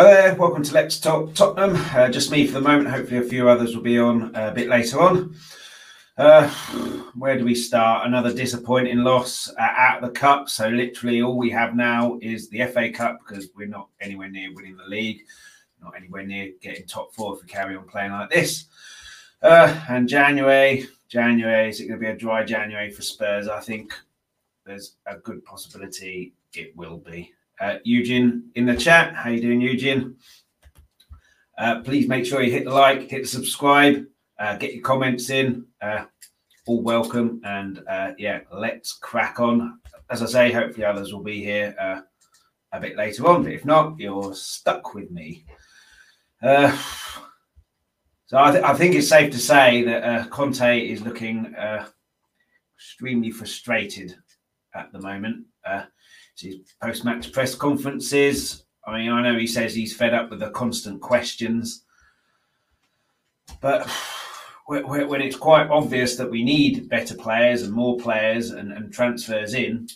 Hello there, welcome to Let's Talk Tottenham. Uh, just me for the moment. Hopefully, a few others will be on uh, a bit later on. Uh, where do we start? Another disappointing loss of the cup. So, literally, all we have now is the FA Cup because we're not anywhere near winning the league, not anywhere near getting top four if we carry on playing like this. Uh, and January, January, is it going to be a dry January for Spurs? I think there's a good possibility it will be. Uh, Eugene in the chat. How you doing, Eugene? Uh, please make sure you hit the like, hit the subscribe, uh, get your comments in. Uh, all welcome. And uh, yeah, let's crack on. As I say, hopefully others will be here uh, a bit later on. But if not, you're stuck with me. so I, th- I, think it's safe to say that Conte is looking extremely frustrated at the moment post match press conferences. I mean, I know he says he's fed up with the constant questions, but when it's quite obvious that we need better players and more players and, and transfers in,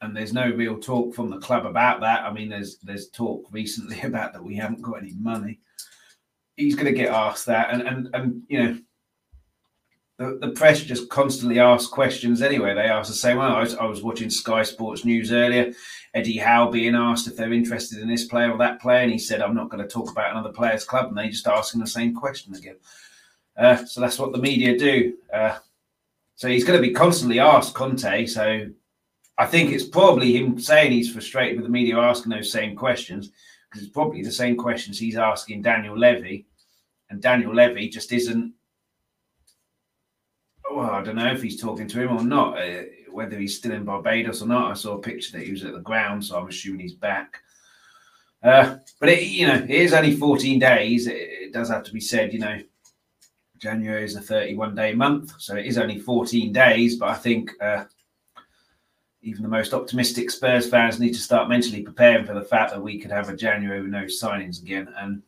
and there's no real talk from the club about that. I mean, there's there's talk recently about that we haven't got any money. He's going to get asked that, and and and you know the, the press just constantly ask questions anyway. They ask the same. Well, I was, I was watching Sky Sports News earlier. Eddie Howe being asked if they're interested in this player or that player, and he said, "I'm not going to talk about another player's club," and they just asking the same question again. Uh, so that's what the media do. Uh, so he's going to be constantly asked Conte. So I think it's probably him saying he's frustrated with the media asking those same questions because it's probably the same questions he's asking Daniel Levy, and Daniel Levy just isn't well, I don't know if he's talking to him or not, uh, whether he's still in Barbados or not. I saw a picture that he was at the ground, so I'm assuming he's back. Uh, but it, you know, it is only 14 days. It, it, does have to be said, you know, January is a 31 day month, so it is only 14 days. But I think uh, even the most optimistic Spurs fans need to start mentally preparing for the fact that we could have a January with no signings again. And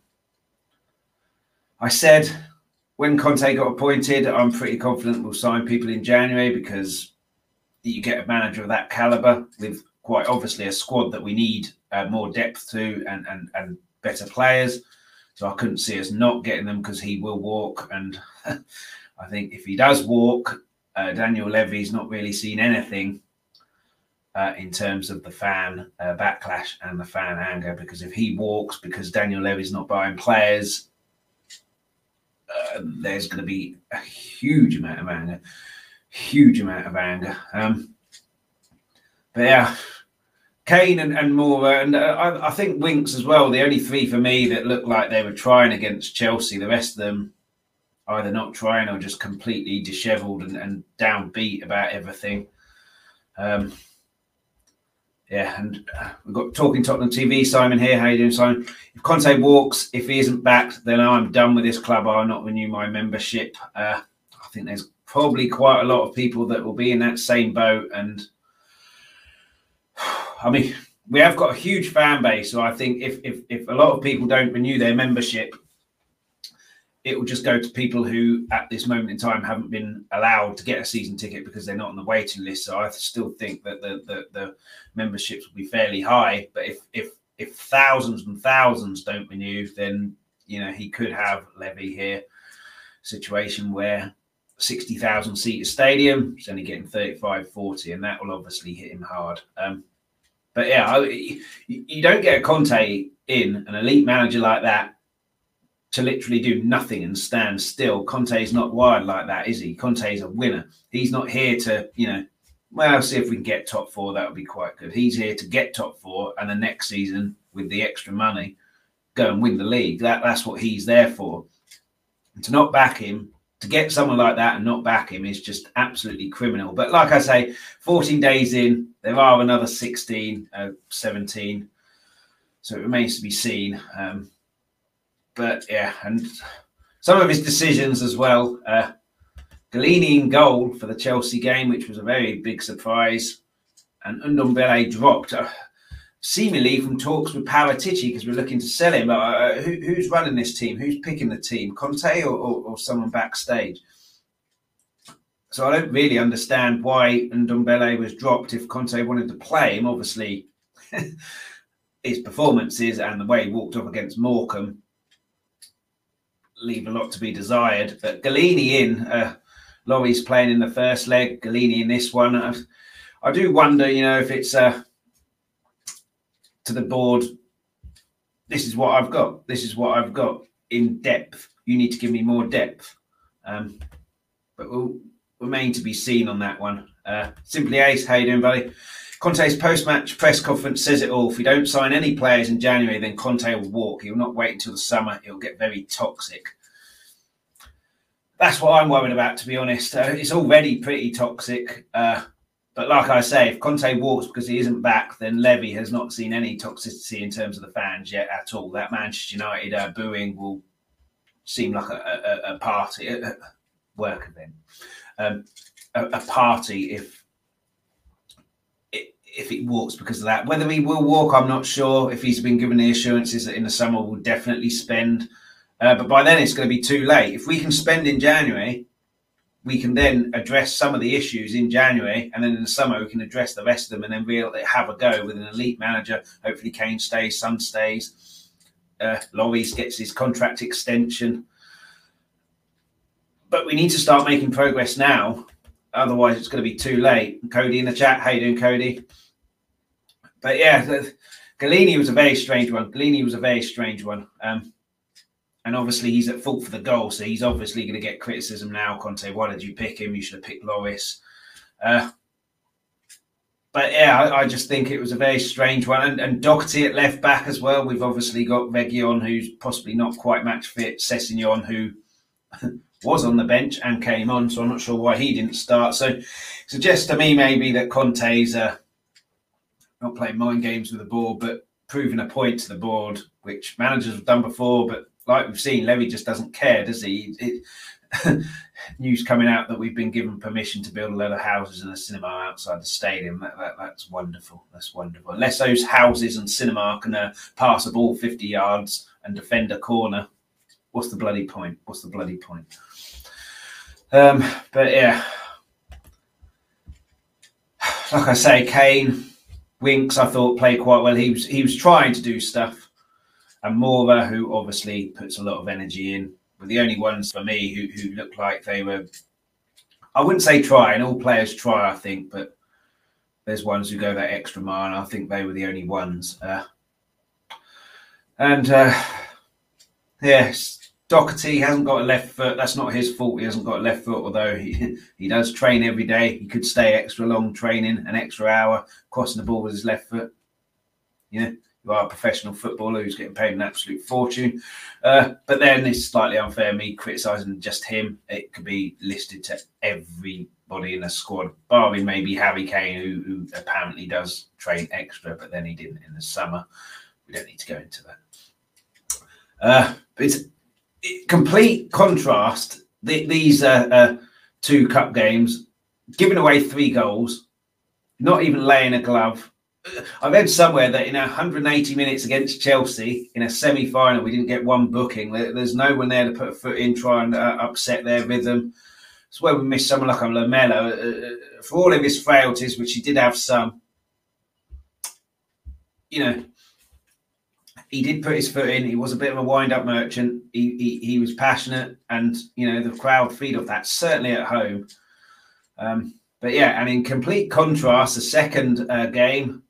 I said when Conte got appointed, I'm pretty confident we'll sign people in January because you get a manager of that caliber with quite obviously a squad that we need uh, more depth to and, and and better players. So I couldn't see us not getting them because he will walk, and I think if he does walk, uh, Daniel Levy's not really seen anything uh, in terms of the fan uh, backlash and the fan anger because if he walks because Daniel Levy's not buying players uh, there's going to be a huge amount of anger, huge amount of anger. Um, but yeah, Kane and, and Moura, and uh, I, I, think Winks as well. The only three for me that looked like they were trying against Chelsea. The rest of them either not trying or just completely dishevelled and, and downbeat about everything. Um, yeah, and uh, we've got Talking Tottenham TV. Simon here. How you doing, Simon? If Conte walks, if he isn't backed, then I'm done with this club. I'll not renew my membership. Uh, I think there's probably quite a lot of people that will be in that same boat. And I mean, we have got a huge fan base. So I think if if, if a lot of people don't renew their membership, it will just go to people who at this moment in time haven't been allowed to get a season ticket because they're not on the waiting list. So I still think that the the, the memberships will be fairly high. But if if if thousands and thousands don't renew, then you know he could have Levy here situation where 60,000 seat stadium, he's only getting 35, 40, and that will obviously hit him hard. Um, but yeah, I, you don't get a Conte in, an elite manager like that, to literally do nothing and stand still. Conte's not wired like that, is he? Conte's a winner. He's not here to, you know, well, see if we can get top four. That would be quite good. He's here to get top four, and the next season with the extra money, go and win the league. That that's what he's there for. And to not back him, to get someone like that and not back him is just absolutely criminal. But like I say, 14 days in, there are another 16, uh, 17. So it remains to be seen. Um, but yeah, and some of his decisions as well. Uh, Gollini in goal for the Chelsea game, which was a very big surprise, and Ndombele dropped. Uh, seemingly from talks with Paratici because we're looking to sell him. Uh, who, who's running this team? Who's picking the team? Conte or, or, or, someone backstage? So I don't really understand why Ndombele was dropped if Conte wanted to play him. Obviously, his performances and the way he walked off against Morecambe leave a lot to be desired. But Gollini in, uh, Lloris playing in the first leg, Gollini in this one. I, I do wonder, you know, if it's uh, to the board. This is what I've got. This is what I've got in depth. You need to give me more depth. Um, but we'll remain to be seen on that one. Uh, Simply Ace, how you doing, buddy? Conte's post-match press conference says it all. If we don't sign any players in January, then Conte will walk. He will not wait until the summer. It'll get very toxic. That's what I'm worried about, to be honest. Uh, it's already pretty toxic. Uh, but like I say, if Conte walks because he isn't back, then Levy has not seen any toxicity in terms of the fans yet at all. That Manchester United uh, booing will seem like a, a, a party, a, work event, um, a, a, party if if it walks because of that. Whether he will walk, I'm not sure. If he's been given the assurances that in the summer we'll definitely spend, uh, but by then it's going to be too late. If we can spend in January, we can then address some of the issues in January, and then in the summer we can address the rest of them, and then we'll have a go with an elite manager. Hopefully, Kane stays, Son stays, uh, Lloris gets his contract extension. But we need to start making progress now, otherwise it's going to be too late. Cody in the chat, how you doing, Cody? But yeah, Gollini was a very strange one. Gollini was a very strange one. Um, and obviously he's at fault for the goal, so he's obviously going to get criticism now. Conte, why did you pick him? You should have picked Lloris. Uh, but yeah, I, I, just think it was a very strange one. And, and Doherty at left back as well. We've obviously got Reguilon, who's possibly not quite match fit. Sessegnon, who was on the bench and came on, so I'm not sure why he didn't start. So suggests to me maybe that Conte's uh, not playing mind games with the board, but proving a point to the board, which managers have done before, but like we've seen, Levy just doesn't care, does he? It, news coming out that we've been given permission to build a lot of houses and a cinema outside the stadium. That, that, that's wonderful. That's wonderful. Unless those houses and cinema can uh, pass a ball 50 yards and defend a corner, what's the bloody point? What's the bloody point? Um, but yeah, like I say, Kane, Winks, I thought played quite well. He was he was trying to do stuff and Moura, who obviously puts a lot of energy in, were the only ones for me who, who looked like they were. I wouldn't say trying. All players try, I think, but there's ones who go that extra mile. And I think they were the only ones. Uh, and uh, yes, Doherty hasn't got a left foot. That's not his fault. He hasn't got a left foot, although he, he does train every day. He could stay extra long training, an extra hour, crossing the ball with his left foot. Yeah, you are a professional footballer who's getting paid an absolute fortune. Uh, but then it's slightly unfair me criticising just him. It could be listed to everybody in the squad, barring maybe Harry Kane, who, who apparently does train extra, but then he didn't in the summer. We don't need to go into that. Uh, it's complete contrast. The, these uh, uh, two cup games, giving away three goals, not even laying a glove I read somewhere that in 180 minutes against Chelsea in a semi-final, we didn't get one booking. There's no one there to put a foot in, try and uh, upset their rhythm. It's where we missed someone like a Lamela. Uh, uh, for all of his frailties, which he did have some, you know, he did put his foot in. He was a bit of a wind-up merchant. He, he, he was passionate, and you know the crowd feed off that. Certainly at home. Um, but yeah, and in complete contrast, the second uh, game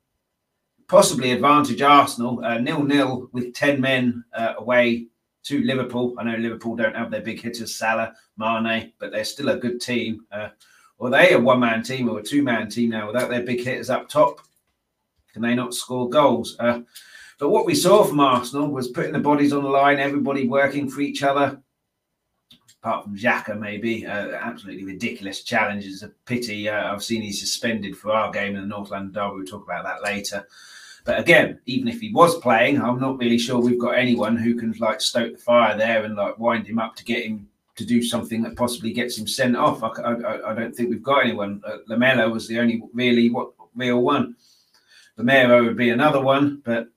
possibly advantage Arsenal uh, nil nil with ten men uh, away to Liverpool. I know Liverpool don't have their big hitters Salah, Mane, but they're still a good team. Uh, or they a one man team or a two man team now without their big hitters up top. Can they not score goals? Uh, but what we saw from Arsenal was putting the bodies on the line, everybody working for each other. Apart from Xhaka, maybe uh, absolutely ridiculous challenge. It's a pity. Uh, I've seen he's suspended for our game in the North London Derby. We'll talk about that later. But again, even if he was playing, I'm not really sure we've got anyone who can like stoke the fire there and like wind him up to get him to do something that possibly gets him sent off. I, I, I don't think we've got anyone. Uh, Lamela was the only really what real one. Lamela would be another one, but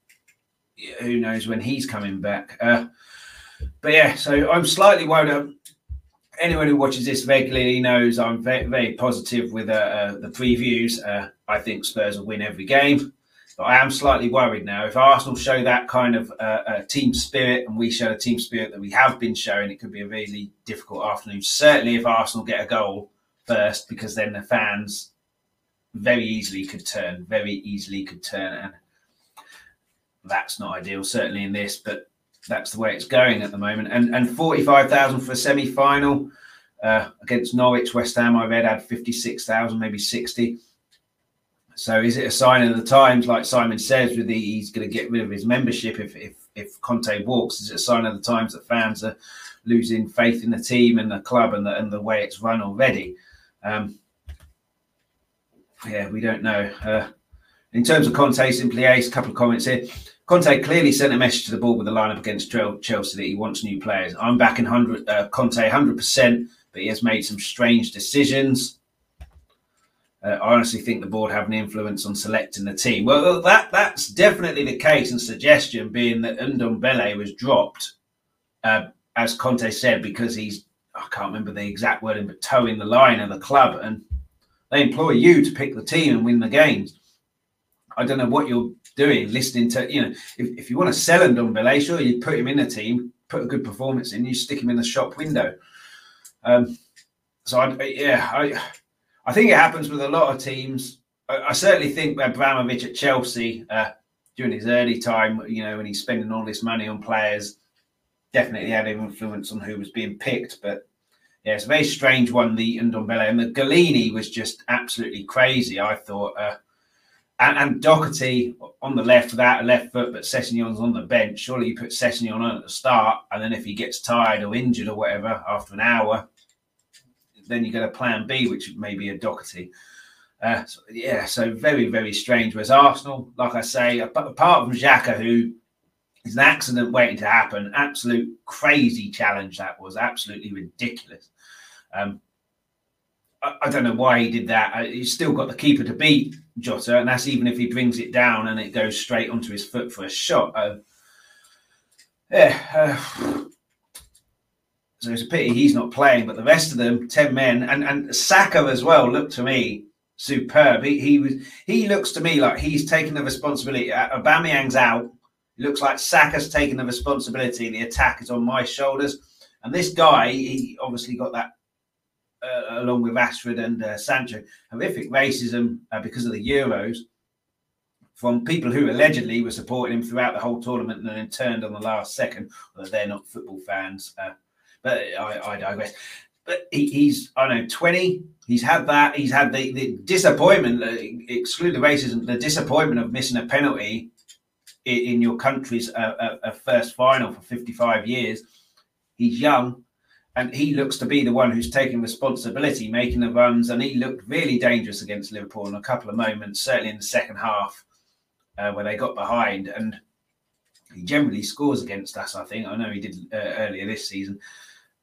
who knows when he's coming back. Uh, but yeah, so I'm slightly worried. Anyone who watches this regularly knows I'm very, very positive with uh, uh, the previews. Uh, I think Spurs will win every game But I am slightly worried now. If Arsenal show that kind of uh, team spirit and we show the team spirit that we have been showing, it could be a really difficult afternoon. Certainly, if Arsenal get a goal first, because then the fans very easily could turn, very easily could turn. And that's not ideal, certainly in this, but that's the way it's going at the moment. And and 45,000 for a semi final uh, against Norwich, West Ham, I read had 56,000, maybe 60. So is it a sign of the times, like Simon says, with the, he's going to get rid of his membership if, if if Conte walks? Is it a sign of the times that fans are losing faith in the team and the club and the and the way it's run already? Um, yeah, we don't know. Uh, in terms of Conte, simply ace. A couple of comments here. Conte clearly sent a message to the board with the lineup against Chelsea that he wants new players. I'm backing hundred uh, Conte hundred percent, but he has made some strange decisions. Uh, I honestly think the board have an influence on selecting the team. Well, that that's definitely the case. And suggestion being that Ndombele was dropped, uh, as Conte said, because he's I can't remember the exact wording, but toeing the line of the club, and they employ you to pick the team and win the games. I don't know what you're doing, listening to you know if, if you want to sell Ndombele, sure you put him in a team, put a good performance in, you stick him in the shop window. Um, so I, yeah, I I think it happens with a lot of teams. I, I certainly think Abramovich at Chelsea uh, during his early time, you know, when he's spending all this money on players, definitely had an influence on who was being picked. But yeah, it's a very strange one, the Ndombele. And the Gollini was just absolutely crazy, I thought. Uh, and, and, Doherty on the left without a left foot, but Sessegnon's on the bench. Surely you put Sessegnon on at the start, and then if he gets tired or injured or whatever after an hour, then you get a plan B, which may be a Doherty. Uh, so, yeah, so very, very strange. Whereas Arsenal, like I say, apart from Xhaka, who is an accident waiting to happen, absolute crazy challenge that was, absolutely ridiculous. Um, I, I, don't know why he did that. Uh, he's still got the keeper to beat Jota, and that's even if he brings it down and it goes straight onto his foot for a shot. Uh, yeah, uh, so it's a pity he's not playing, but the rest of them, 10 men, and, and Saka as well, look to me superb. He, he was he looks to me like he's taking the responsibility. Uh, Aubameyang's out. Looks like Saka's taking the responsibility. The attack is on my shoulders. And this guy, he obviously got that uh, along with Rashford and uh, Sancho, horrific racism uh, because of the Euros from people who allegedly were supporting him throughout the whole tournament and then turned on the last second. They're not football fans. Uh, but I, I digress. But he, he's, I know, 20. He's had that. He's had the, the disappointment, uh, exclude the racism, the disappointment of missing a penalty in, in your country's uh, first final for 55 years. He's young and he looks to be the one who's taking responsibility, making the runs, and he looked really dangerous against Liverpool in a couple of moments, certainly in the second half, uh, where they got behind. And he generally scores against us. I think I know he did uh, earlier this season,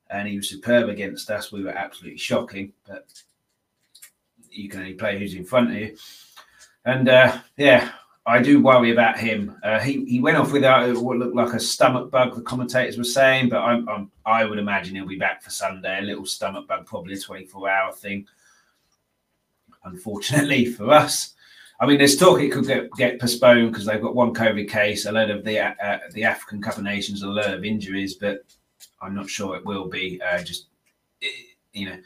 and he was superb against us. We were absolutely shocking, but you can only play who's in front of you. And uh, yeah, I do worry about him. Uh, he he went off without what looked like a stomach bug. The commentators were saying, but I'm, I'm, i would imagine he'll be back for Sunday. A little stomach bug, probably a 24 hour thing. Unfortunately for us, I mean, there's talk it could get, get postponed because they've got one COVID case, a lot of the uh, the African Cup of Nations, a lot of injuries, but I'm not sure it will be. Uh, just you know,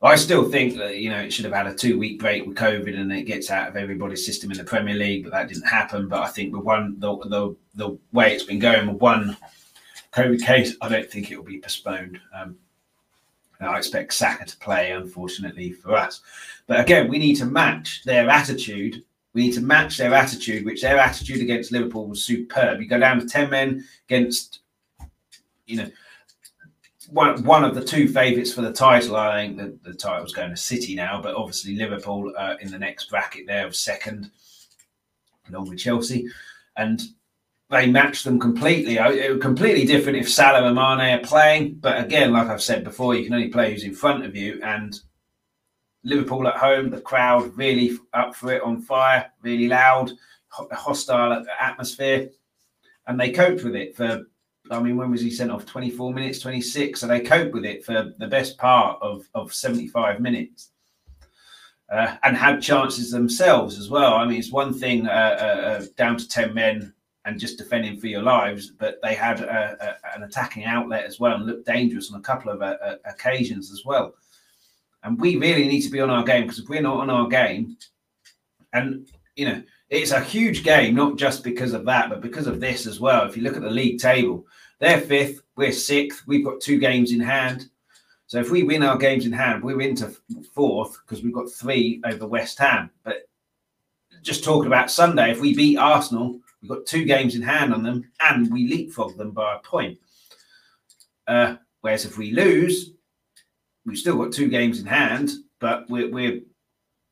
I still think that you know it should have had a two week break with COVID and it gets out of everybody's system in the Premier League, but that didn't happen. But I think with one the the, the way it's been going with one COVID case, I don't think it will be postponed. Um, I expect Saka to play, unfortunately for us. But again, we need to match their attitude. We need to match their attitude, which their attitude against Liverpool was superb. You go down to 10 men against, you know, one one of the two favourites for the title. I think the, the title's going to City now, but obviously Liverpool uh, in the next bracket there of second, along with Chelsea, and they match them completely. It was completely different if Salah and Mane are playing, but again, like I've said before, you can only play who's in front of you. And Liverpool at home, the crowd really up for it, on fire, really loud, hostile atmosphere, and they coped with it for I mean, when was he sent off? 24 minutes, 26. So they coped with it for the best part of, of 75 minutes. uh, and had chances themselves as well. I mean, it's one thing uh, uh, uh down to 10 men and just defending for your lives, but they had a, a, an attacking outlet as well and looked dangerous on a couple of uh, occasions as well. And we really need to be on our game because if we're not on our game, and you know, it's a huge game, not just because of that, but because of this as well. If you look at the league table, they're fifth, we're sixth, we've got two games in hand. So if we win our games in hand, we're into fourth because we've got three over West Ham. But just talking about Sunday, if we beat Arsenal, we've got two games in hand on them and we leapfrog them by a point. Uh, whereas if we lose, we've still got two games in hand, but we're, we're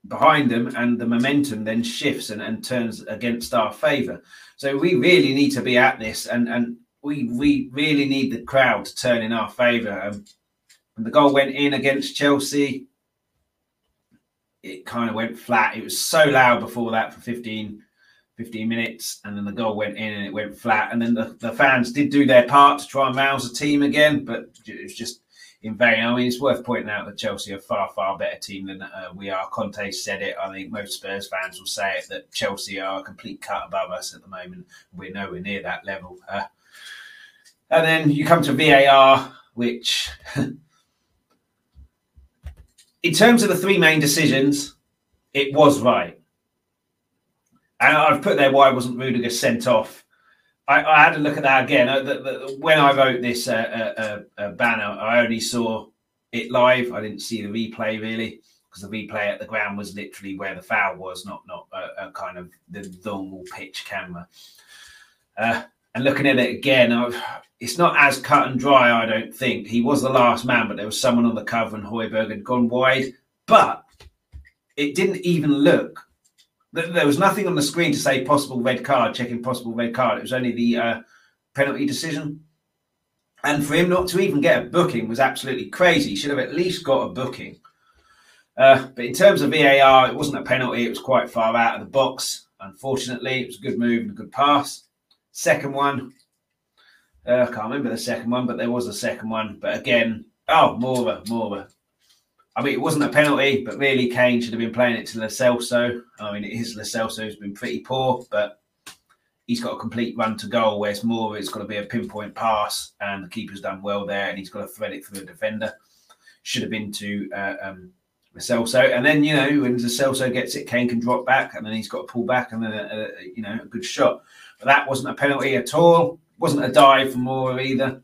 behind them and the momentum then shifts and, and turns against our favour. So we really need to be at this and, and we, we really need the crowd to turn in our favour. Um, when the goal went in against Chelsea, it kind of went flat. It was so loud before that for 15, 15 minutes, and then the goal went in and it went flat. And then the, the fans did do their part to try and rouse the team again, but it was just in vain. I mean, it's worth pointing out that Chelsea are far, far better team than uh, we are. Conte said it. I think most Spurs fans will say it that Chelsea are a complete cut above us at the moment. We're nowhere near that level. Uh, and then you come to VAR, which in terms of the three main decisions, it was right. And I've put there why wasn't Rudiger sent off. I, I had to look at that again. Uh, the, the, when I wrote this uh, uh, uh, banner, I only saw it live. I didn't see the replay really because the replay at the ground was literally where the foul was, not not a, kind of the normal pitch camera. And looking at it again, I've, it's not as cut and dry, I don't think. He was the last man, but there was someone on the cover and Højbjerg had gone wide. But it didn't even look. There was nothing on the screen to say possible red card, checking possible red card. It was only the uh, penalty decision. And for him not to even get a booking was absolutely crazy. He should have at least got a booking. Uh, but in terms of VAR, it wasn't a penalty. It was quite far out of the box. Unfortunately, it was a good move and a good pass. Second one, uh, I can't remember the second one, but there was a second one. But again, oh, Moura, Moura. I mean, it wasn't a penalty, but really Kane should have been playing it to Lo Celso. I mean, it is Celso who's been pretty poor, but he's got a complete run to goal. Whereas Moura, it's got to be a pinpoint pass, and the keeper's done well there, and he's got to thread it through a defender. Should have been to uh, um, and then you know when Lo Celso gets it, Kane can drop back, and then he's got to pull back, and then you know a good shot. But that wasn't a penalty at all wasn't a dive for Moura either.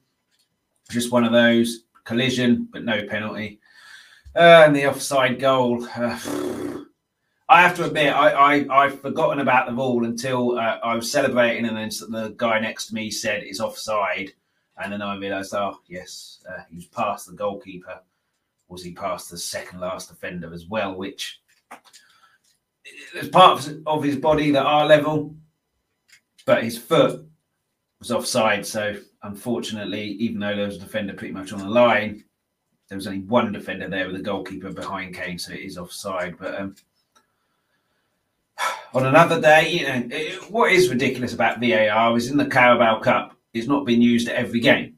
Just one of those collision, but no penalty. Uh, and the offside goal. Uh, I have to admit, I, I have forgotten about the ball until uh, I was celebrating, and then the guy next to me said it's offside, and then I realised, oh yes, uh, he was past the goalkeeper. Was he past the second last defender as well? Which there's parts of his body that are level, but his foot was offside. So unfortunately, even though there was a defender pretty much on the line, there was only one defender there with a goalkeeper behind Kane, so it is offside. But um, on another day, you know, it, what is ridiculous about VAR is in the Carabao Cup, it's not been used at every game.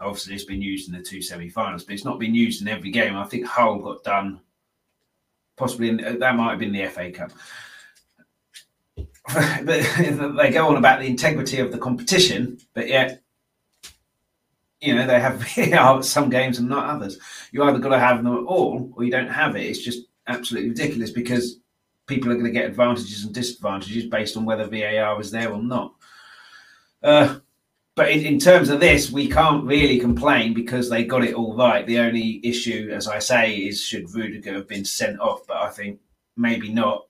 Obviously, it's been used in the two semi-finals, but it's not been used in every game. I think Hull got done, possibly in, that might have been the FA Cup. but they go on about the integrity of the competition, but yet, you know, they have VAR some games and not others. You either got to have them at all or you don't have it. It's just absolutely ridiculous because people are going to get advantages and disadvantages based on whether VAR is there or not. Uh, but in, in, terms of this, we can't really complain because they got it all right. The only issue, as I say, is should Rudiger have been sent off, but I think maybe not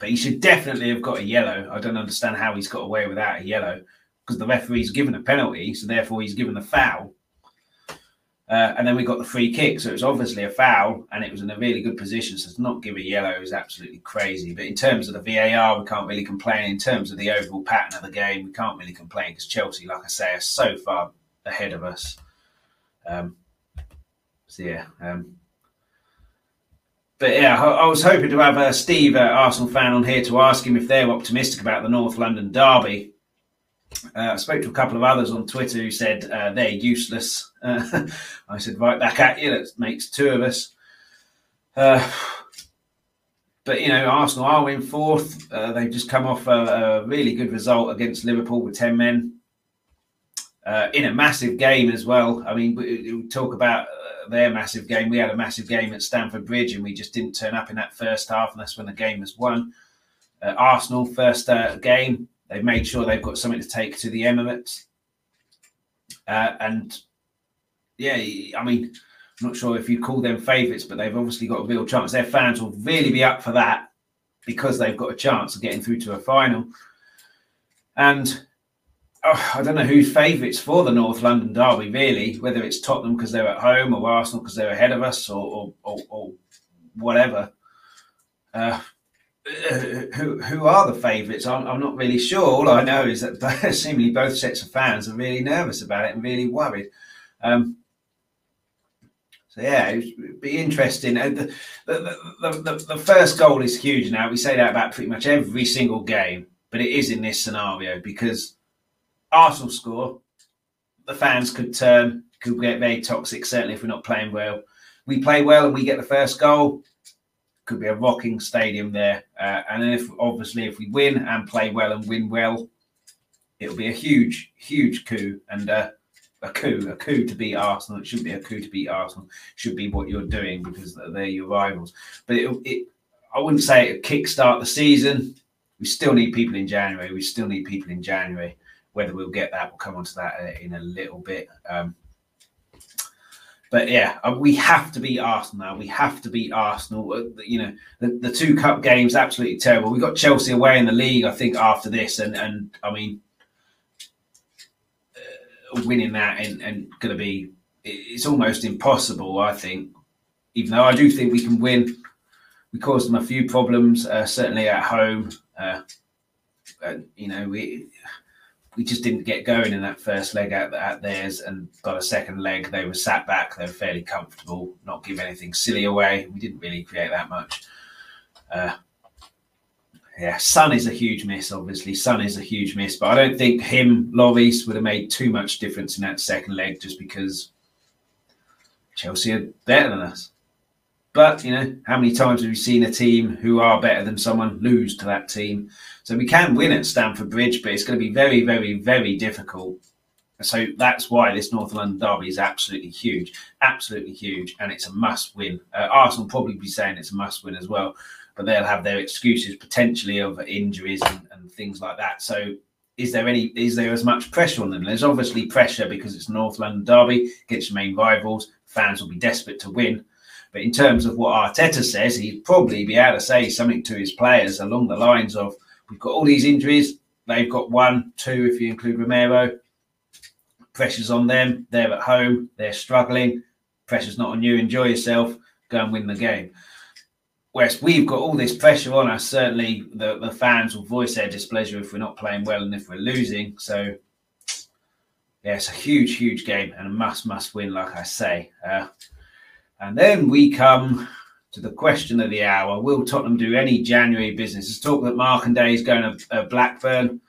but he should definitely have got a yellow. I don't understand how he's got away without a yellow because the referee's given a penalty, so therefore he's given the foul. Uh, and then we got the free kick, so it was obviously a foul, and it was in a really good position. So to not give a yellow is absolutely crazy. But in terms of the VAR, we can't really complain. In terms of the overall pattern of the game, we can't really complain because Chelsea, like I say, are so far ahead of us. Um, so yeah, um, but yeah, I, was hoping to have uh, Steve, uh, Arsenal fan, on here to ask him if they're optimistic about the North London derby. Uh, I spoke to a couple of others on Twitter who said uh, they're useless. Uh, I said, right back at you. That makes two of us. Uh, but you know, Arsenal are in fourth. Uh, they've just come off a, a, really good result against Liverpool with ten men uh, in a massive game as well. I mean, we, we talk about their massive game. We had a massive game at Stamford Bridge, and we just didn't turn up in that first half, and that's when the game was won. Uh, Arsenal first uh, game, they've made sure they've got something to take to the Emirates, uh, and yeah, I mean, I'm not sure if you call them favourites, but they've obviously got a real chance. Their fans will really be up for that because they've got a chance of getting through to a final. And oh, I don't know who's favourites for the North London derby, really, whether it's Tottenham because they're at home or Arsenal because they're ahead of us or, or, or, or whatever. Uh, who who are the favourites? I'm, I'm, not really sure. All I know is that seemingly both sets of fans are really nervous about it and really worried. Um, so yeah, it'd be interesting. The the, the, the, the first goal is huge now. We say that about pretty much every single game, but it is in this scenario because Arsenal score, the fans could turn, could get very toxic, certainly if we're not playing well. We play well and we get the first goal, could be a rocking stadium there. Uh, and then if obviously if we win and play well and win well, it'll be a huge, huge coup and uh, a coup, a coup to beat Arsenal. It shouldn't be a coup to beat Arsenal. It should be what you're doing because they're your rivals. But it, it I wouldn't say it kickstart the season. We still need people in January. We still need people in January. Whether we'll get that, we'll come on to that uh, in a little bit. Um, but yeah, uh, we have to beat Arsenal now. We have to beat Arsenal. Uh, you know, the, the two cup games absolutely terrible. We got Chelsea away in the league, I think, after this, and and I mean, uh, winning that and, and going to be it's almost impossible. I think, even though I do think we can win. We caused them a few problems, uh, certainly at home. Uh, you know, we we just didn't get going in that first leg at, at theirs and got a second leg. They were sat back, they were fairly comfortable, not give anything silly away. We didn't really create that much. Uh, yeah, Son is a huge miss, obviously. Son is a huge miss, but I don't think him, Lloris, would have made too much difference in that second leg just because Chelsea are better than us. But, you know, how many times have we seen a team who are better than someone lose to that team? So we can win at Stamford Bridge, but it's going to be very, very, very difficult. So that's why this North London derby is absolutely huge, absolutely huge, and it's a must win. Uh, Arsenal probably be saying it's a must win as well, but they'll have their excuses potentially of injuries and, and things like that. So is there any is there as much pressure on them? There's obviously pressure because it's North London derby against your main rivals. Fans will be desperate to win. But in terms of what Arteta says, he'd probably be able to say something to his players along the lines of We've got all these injuries. They've got one, two, if you include Romero. Pressure's on them. They're at home. They're struggling. Pressure's not on you. Enjoy yourself. Go and win the game. Whereas we've got all this pressure on us. Certainly, the, the fans will voice their displeasure if we're not playing well and if we're losing. So, yeah, it's a huge, huge game and a must, must win, like I say. Uh, and then we come to the question of the hour Will Tottenham do any January business? There's talk that Markanday is going to uh, Blackburn.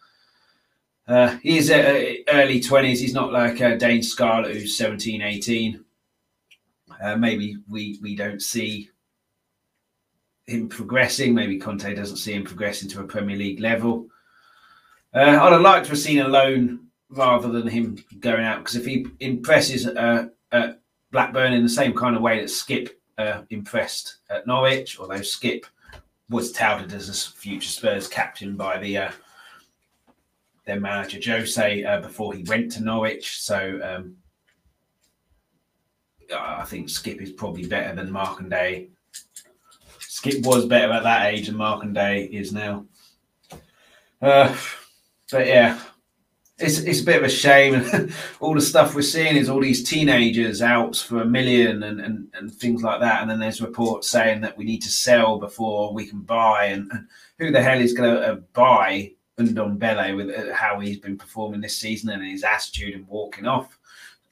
Uh, he's uh, early 20s. He's not like uh, Dane Scarlett, who's 17, 18. Uh, maybe we, we don't see him progressing. Maybe Conte doesn't see him progressing to a Premier League level. Uh, I'd have liked to have seen a loan rather than him going out because if he impresses uh, Blackburn in the same kind of way that Skip uh, impressed at Norwich, although Skip was touted as a future Spurs captain by the uh, their manager Jose uh, before he went to Norwich. So um, I think Skip is probably better than Mark and Day. Skip was better at that age than Day is now. Uh, but yeah, it's it's a bit of a shame. all the stuff we're seeing is all these teenagers out for a million and, and, and things like that. And then there's reports saying that we need to sell before we can buy. And, and who the hell is going to uh, buy Ndombele with uh, how he's been performing this season and his attitude and walking off,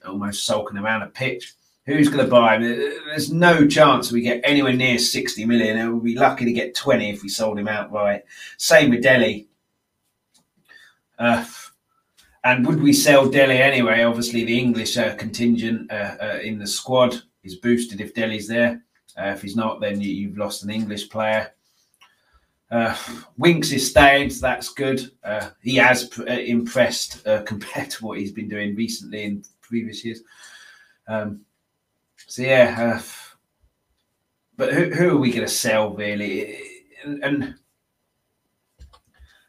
almost sulking around a pitch? Who's going to buy him? There's no chance we get anywhere near 60 million. And we'll be lucky to get 20 if we sold him outright. Same with Dele. Uh, and would we sell Dele anyway? Obviously, the English uh, contingent uh, in the squad is boosted if Dele's there. Uh, if he's not, then you, have lost an English player. Uh, Winks is staying, so that's good. Uh, he has uh, impressed compared to what he's been doing recently in previous years. Um, so yeah, but who, who are we going to sell really? And, and,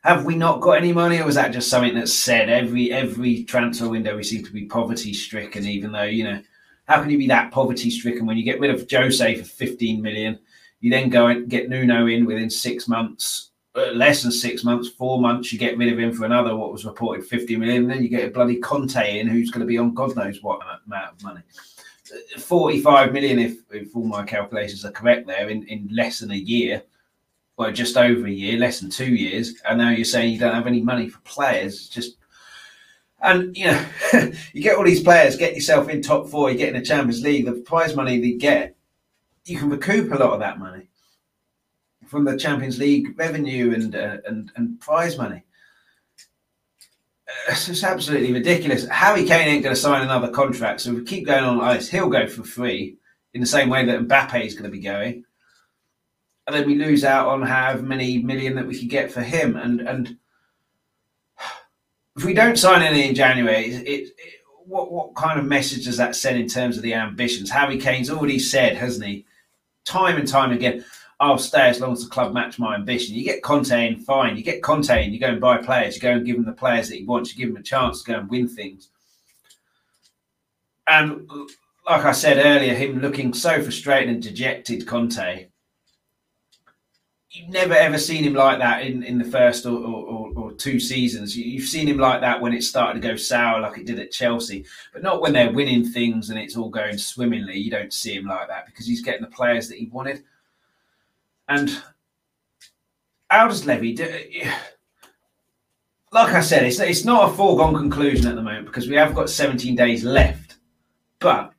have we not got any money, or was that just something that's said every every transfer window? We seem to be poverty stricken, even though you know how can you be that poverty stricken when you get rid of Jose for 15 million? You then go and get Nuno in within six months, uh, less than six months, four months. You get rid of him for another what was reported 50 million. and then you get a bloody Conte in who's going to be on God knows what amount of money. 45 million, if, if all my calculations are correct, there in, in less than a year, well, just over a year, less than two years, and now you're saying you don't have any money for players. Just and you know, you get all these players, get yourself in top four, you get in the Champions League. The prize money they get, you can recoup a lot of that money from the Champions League revenue and uh, and and prize money. It's just absolutely ridiculous. Harry Kane ain't going to sign another contract, so if we keep going on this, he'll go for free in the same way that Mbappe is going to be going, and then we lose out on how many million that we could get for him. And and if we don't sign any in January, it, it, what what kind of message does that send in terms of the ambitions? Harry Kane's already said, hasn't he, time and time again, I'll stay as long as the club match my ambition. You get Conte in, fine. You get Conte in, you go and buy players, you go and give him the players that he wants, you give him a chance to go and win things. And like I said earlier, him looking so frustrated and dejected, Conte. You've never ever seen him like that in, in the first or, or, or two seasons. You've seen him like that when it started to go sour, like it did at Chelsea, but not when they're winning things and it's all going swimmingly. You don't see him like that because he's getting the players that he wanted. And Aldous Levy, do? like I said, it's, it's not a foregone conclusion at the moment because we have got 17 days left. But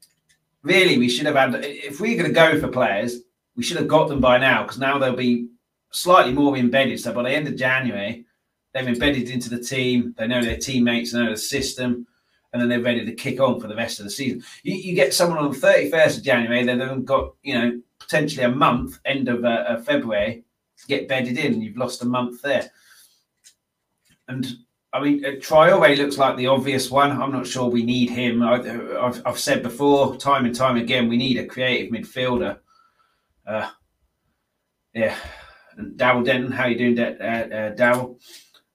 really, we should have had, if we're going to go for players, we should have got them by now because now they'll be slightly more embedded. So by the end of January, they've embedded into the team, they know their teammates, they know the system, and then they're ready to kick on for the rest of the season. You, you get someone on the 31st of January, they've got, you know, potentially a month, end of uh, February, to get bedded in. You've lost a month there. And I mean, uh, Traore looks like the obvious one. I'm not sure we need him. I, have I've said before, time and time again, we need a creative midfielder. Uh, yeah. And Darrell Denton, how you doing, uh, uh, Darrell?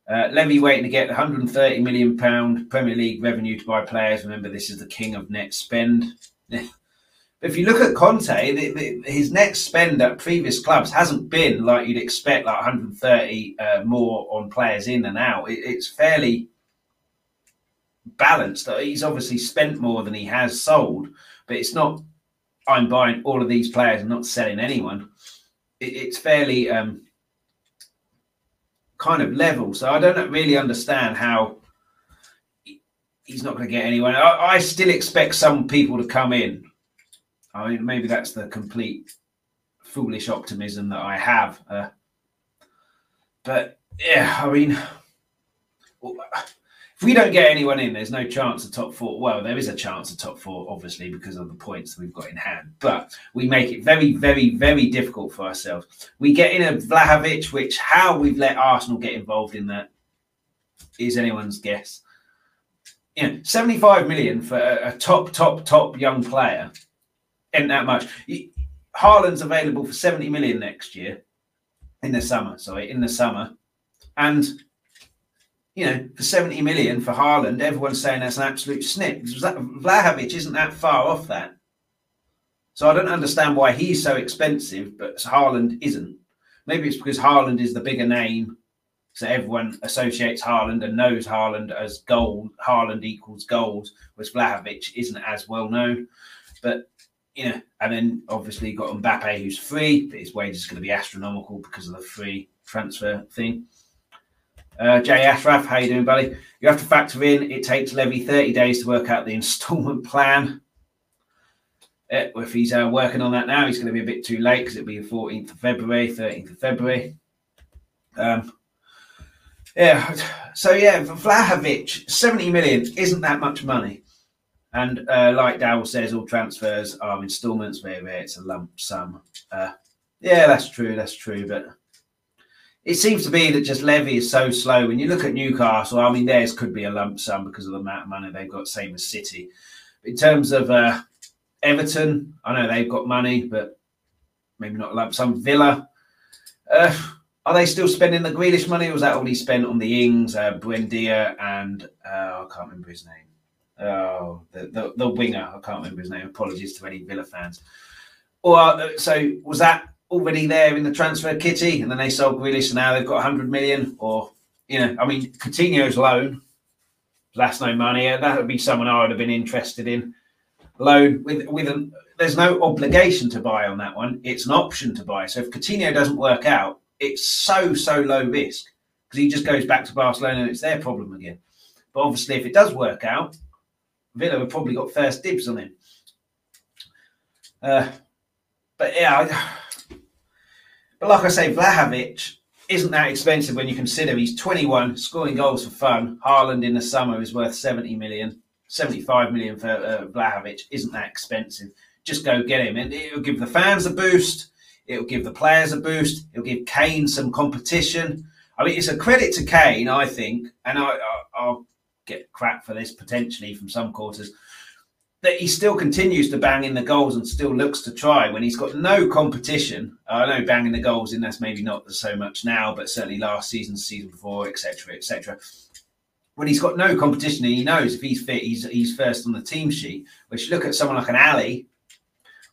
Uh, Levy waiting to get 130 million pound Premier League revenue to buy players. Remember, this is the king of net spend. if you look at Conte, the, the, his net spend at previous clubs hasn't been like you'd expect, like 130 uh, more on players in and out. It, it's fairly balanced. He's obviously spent more than he has sold, but it's not. I'm buying all of these players and not selling anyone. It, it's fairly um, kind of level. So I don't really understand how he's not going to get anyone. I, I still expect some people to come in I mean, maybe that's the complete foolish optimism that I have. Uh, but yeah, I mean, if we don't get anyone in, there's no chance of top four. Well, there is a chance of top four, obviously, because of the points we've got in hand. But we make it very, very, very difficult for ourselves. We get in a Vlahovic, which how we've let Arsenal get involved in that is anyone's guess. You know, 75 million for a, a top, top, top young player isn't that much. Haaland's available for 70 million next year in the summer. Sorry, in the summer. And, you know, for 70 million for Haaland, everyone's saying that's an absolute snip. Vlahovic isn't that far off that. So I don't understand why he's so expensive, but Haaland isn't. Maybe it's because Haaland is the bigger name. So everyone associates Haaland and knows Haaland as gold. Haaland equals goals, whereas Vlahovic isn't as well known. But you know, and then obviously you've got Mbappe who's free, but his wages is going to be astronomical because of the free transfer thing. Uh, Jay Ashraf, how you doing, buddy? You have to factor in it takes Levy 30 days to work out the instalment plan. Uh, if he's uh, working on that now, he's going to be a bit too late because it'll be the 14th of February, 13th of February. Um, yeah, so yeah, Vlahovic, 70 million isn't that much money. And uh, like Dowell says, all transfers are instalments, where, where it's a lump sum. Uh, yeah, that's true. That's true. But it seems to be that just Levy is so slow. When you look at Newcastle, I mean, theirs could be a lump sum because of the amount of money they've got, same as City. In terms of uh, Everton, I know they've got money, but maybe not a lump sum. Villa, uh, are they still spending the Grealish money, or was that all he spent on the Ings, uh, Buendia, and uh, I can't remember his name. Oh, the, the, the winger. I can't remember his name. Apologies to any Villa fans. Or uh, so was that already there in the transfer kitty, and then they sold Grealish, and now they've got 100 million. Or you know, I mean, Coutinho's loan. That's no money. That would be someone I would have been interested in. Loan with with an, there's no obligation to buy on that one. It's an option to buy. So if Coutinho doesn't work out, it's so so low risk because he just goes back to Barcelona and it's their problem again. But obviously, if it does work out, Villa have probably got first dibs on him. Uh, but yeah, I, but like I say, Vlahovic isn't that expensive when you consider he's 21, scoring goals for fun. Haaland in the summer is worth 70 million, 75 million for uh, Vlahovic isn't that expensive. Just go get him, and it'll give the fans a boost. It'll give the players a boost. It'll give Kane some competition. I mean, it's a credit to Kane, I think, and I, I, will get crap for this potentially from some quarters that he still continues to bang in the goals and still looks to try when he's got no competition. I know banging the goals in that's maybe not so much now, but certainly last season, season before, etc., etc. When he's got no competition and he knows if he's fit, he's he's first on the team sheet. Which look at someone like an Alli.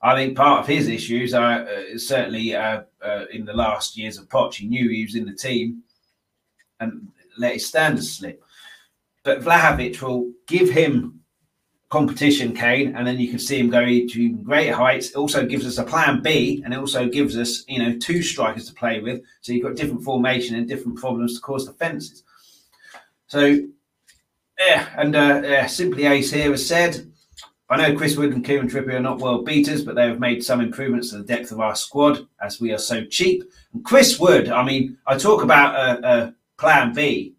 I think part of his issues are uh, certainly uh, uh, in the last years of Poch. He knew he was in the team and let his standards slip. But Vlahovic will give him competition, Kane, and then you can see him go to greater heights. It also gives us a plan B, and it also gives us, you know, two strikers to play with. So you've got different formation and different problems to cause defences. So, yeah, and uh, yeah, simply Ace here has said, I know Chris Wood and Kieran Trippier are not world beaters, but they have made some improvements to the depth of our squad as we are so cheap. And Chris Wood, I mean, I talk about a, a plan B.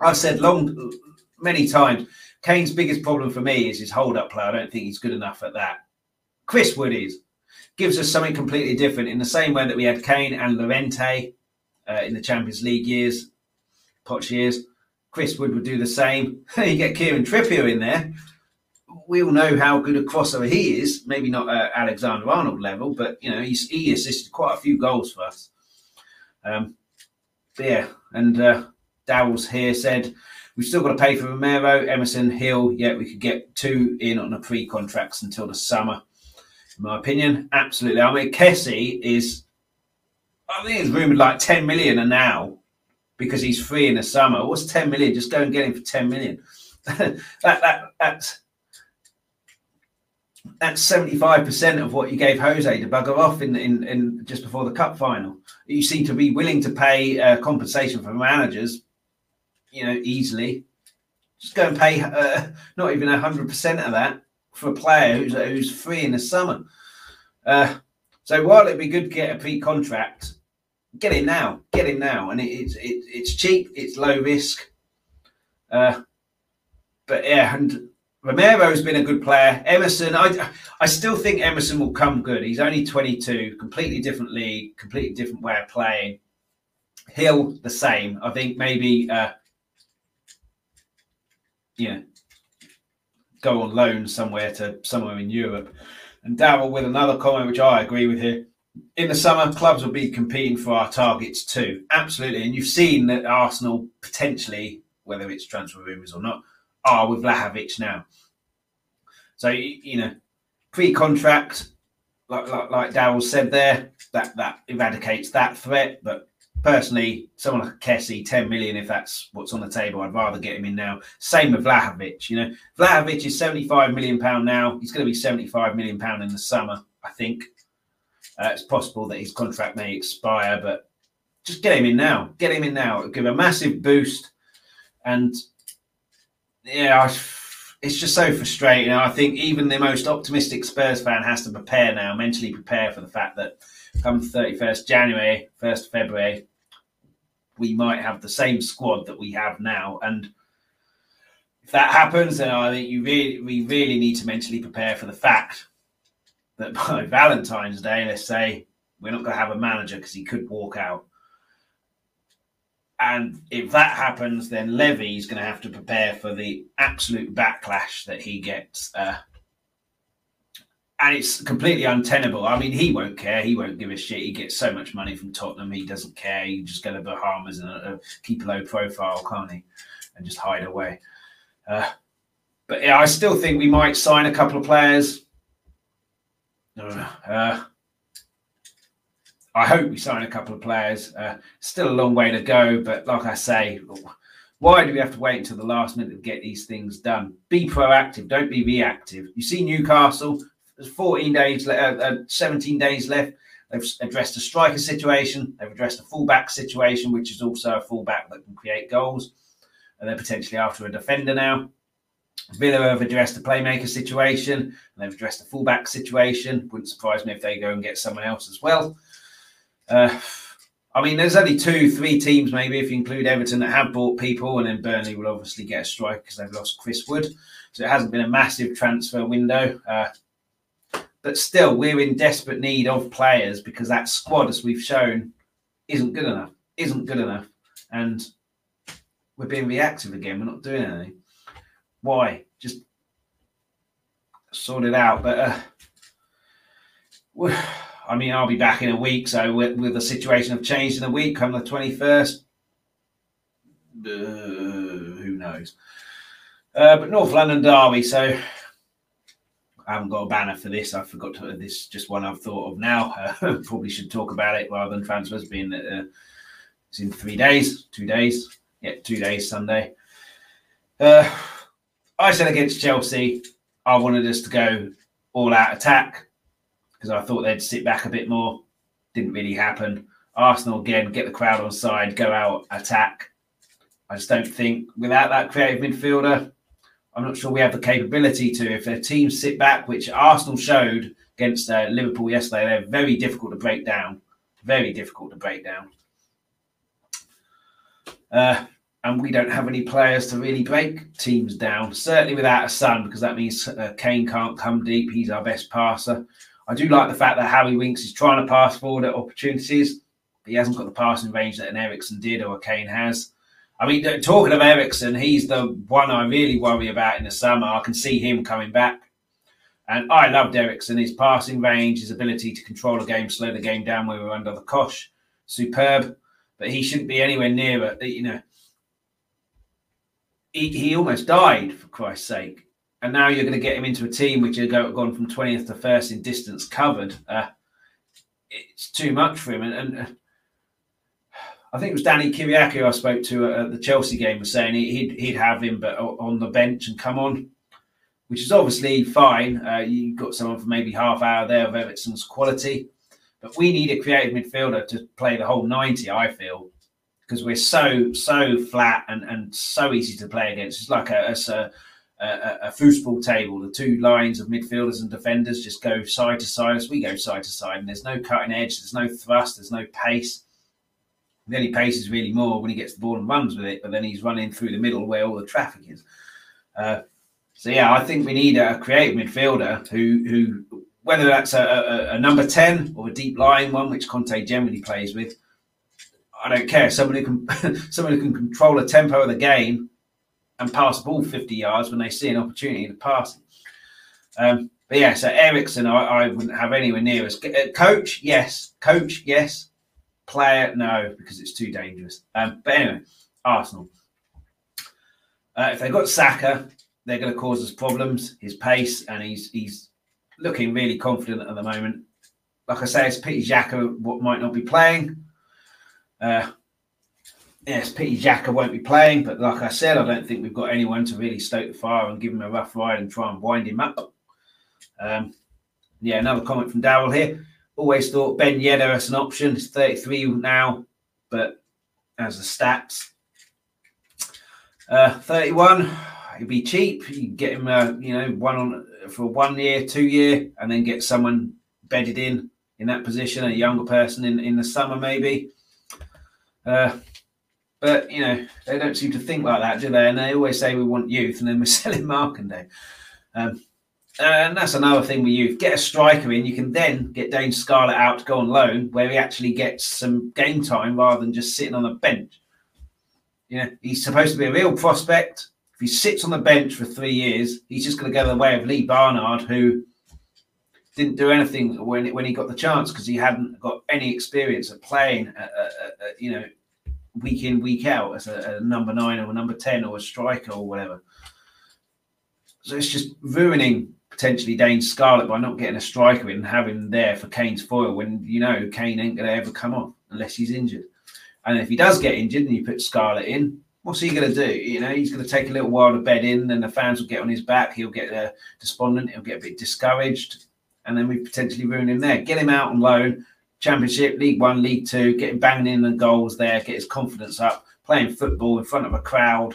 I've said long, many times Kane's biggest problem for me is his hold up play. I don't think he's good enough at that. Chris Wood is. Gives us something completely different in the same way that we had Kane and Llorente uh, in the Champions League years, Poch years. Chris Wood would do the same. you get Kieran Trippier in there. We all know how good a crosser he is. Maybe not at Alexander Arnold level, but you know he assisted quite a few goals for us. Um, yeah, and uh, here said We've still got to pay for Romero, Emerson, Gil. Yeah, we could get two in on the pre-contracts until the summer. In my opinion, absolutely. I mean, Kessie is, I think it's rumored like 10 million a now because he's free in the summer. What's 10 million? Just go and get him for 10 million. that, that, that's, that's 75% of what you gave Jose to bugger off in, in, in just before the cup final. You seem to be willing to pay uh, compensation for managers you know, easily. Just go and pay uh, not even hundred percent of that for a player who's who's free in the summer. Uh, so while it'd be good to get a pre-contract, get it now, get him now, and it, it's it, it's cheap, it's low risk. Uh, but yeah, and Romero's been a good player. Emerson, I I still think Emerson will come good. He's only 22, completely different league, completely different way of playing. Gil the same. I think maybe uh, you know, go on loan somewhere to somewhere in Europe. And Darrell with another comment, which I agree with here. In the summer, clubs will be competing for our targets too. Absolutely. And you've seen that Arsenal potentially, whether it's transfer rumours or not, are with Vlahovic now. So, you know, pre contract, like, like, like said there, that, that eradicates that threat. But personally, someone like Kessie, 10 million, if that's what's on the table, I'd rather get him in now. Same with Vlahovic. You know, Vlahovic is 75 million pound now. He's going to be 75 million pound in the summer, I think. Uh, it's possible that his contract may expire, but just get him in now. Get him in now. It'll give a massive boost. And yeah, it's just so frustrating. I think even the most optimistic Spurs fan has to prepare now, mentally prepare for the fact that come 31st January, 1st February, we might have the same squad that we have now. And if that happens, then I think you really we really need to mentally prepare for the fact that by Valentine's Day, let's say, we're not going to have a manager because he could walk out. And if that happens, then Levy's going to have to prepare for the absolute backlash that he gets. Uh, and it's completely untenable. I mean, he won't care. He won't give a shit. He gets so much money from Tottenham. He doesn't care. He just go to Bahamas and uh, keep a low profile, can't he? And just hide away. Uh, but yeah, I still think we might sign a couple of players. Uh, I hope we sign a couple of players. Uh, still a long way to go, but like I say, why do we have to wait until the last minute to get these things done? Be proactive, don't be reactive. You see Newcastle, there's 14 days, uh, uh, 17 days left. They've addressed a striker situation. They've addressed a fullback situation, which is also a fullback that can create goals. And they're potentially after a defender now. Villa have addressed the playmaker situation and they've addressed the fullback situation. Wouldn't surprise me if they go and get someone else as well. Uh, I mean, there's only two, three teams maybe if you include Everton that have bought people, and then Burnley will obviously get a strike because they've lost Chris Wood. So it hasn't been a massive transfer window. Uh, but still, we're in desperate need of players because that squad, as we've shown, isn't good enough. Isn't good enough, and we're being reactive again. We're not doing anything. Why? Just sort it out. But uh, I mean, I'll be back in a week, so with, with the situation of change in a week, come the twenty first. Uh, who knows? Uh, but North London Derby, so I haven't got a banner for this. I forgot to. This just one I've thought of now. Uh, probably should talk about it rather than transfers being uh, it's in three days, two days. Yeah, two days Sunday. Uh, I said against Chelsea, I wanted us to go all out attack because I thought they'd sit back a bit more. Didn't really happen. Arsenal again get the crowd on side, go out attack. I just don't think without that creative midfielder, I'm not sure we have the capability to. If their teams sit back, which Arsenal showed against uh, Liverpool yesterday, they're very difficult to break down. Very difficult to break down. Uh, and we don't have any players to really break teams down. Certainly without a Son, because that means uh, Kane can't come deep. He's our best passer. I do like the fact that Harry Winks is trying to pass forward at opportunities, but he hasn't got the passing range that an Eriksen did or a Kane has. I mean, talking of Eriksen, he's the one I really worry about in the summer. I can see him coming back. And I loved Eriksen, his passing range, his ability to control the game, slow the game down when we were under the cosh. Superb. But he shouldn't be anywhere near it. You know, he, he almost died, for Christ's sake. And now you're going to get him into a team which has gone from 20th to first in distance covered. Uh, it's too much for him. And, and I think it was Danny Kyriacou I spoke to at the Chelsea game was saying he'd he'd have him, but on the bench and come on, which is obviously fine. Uh, you've got someone for maybe half hour there of Everton's quality, but we need a creative midfielder to play the whole ninety. I feel because we're so so flat and and so easy to play against. It's like a, a, a, a football table. The two lines of midfielders and defenders just go side to side as we go side to side, and there's no cutting edge, there's no thrust, there's no pace the only pace is really more when he gets the ball and runs with it, but then he's running through the middle where all the traffic is. Uh, so yeah, I think we need a creative midfielder who who whether that's a, a, a, number ten or a deep lying one, which Conte generally plays with. I don't care. Somebody can somebody who can control the tempo of the game and pass the ball 50 yards when they see an opportunity to pass. Um, but yeah, so Eriksen, I, I, wouldn't have anywhere near us. Coach, yes. Coach, yes. Player, no, because it's too dangerous. Um, but anyway, Arsenal. Uh, if they got Saka, they're going to cause us problems. His pace, and he's he's looking really confident at the moment. Like I say, it's pity Xhaka what might not be playing. Uh, yes, pity Xhaka won't be playing, but like I said, I don't think we've got anyone to really stoke the fire and give him a rough ride and try and wind him up. Um, yeah, another comment from Darrell here always thought Ben Yedder as an option. He's 33 now, but as the stats, uh, 31, he'd be cheap. You get him, uh, you know, one on for one year, two year, and then get someone bedded in in that position, a younger person in, in the summer maybe. Uh, but you know they don't seem to think like that, do they? And they always say we want youth, and then we're selling Markanday. Um, and that's another thing with youth. Get a striker in, you can then get Dane Scarlett out to go on loan, where he actually gets some game time rather than just sitting on the bench. You know, he's supposed to be a real prospect. If he sits on the bench for three years, he's just going to go the way of Lee Barnard, who didn't do anything when when he got the chance because he hadn't got any experience of playing, uh, you know, week in week out as a, a number nine or a number ten or a striker or whatever. So it's just ruining potentially Dane Scarlett by not getting a striker in and having him there for Kane's foil when you know Kane ain't going to ever come off unless he's injured. And if he does get injured and you put Scarlett in, what's he going to do? You know, he's going to take a little while to bed in, and the fans will get on his back. He'll get uh, despondent. He'll get a bit discouraged, and then we potentially ruin him there. Get him out on loan, Championship, League One, League Two, get him banging in the goals there, get his confidence up, playing football in front of a crowd.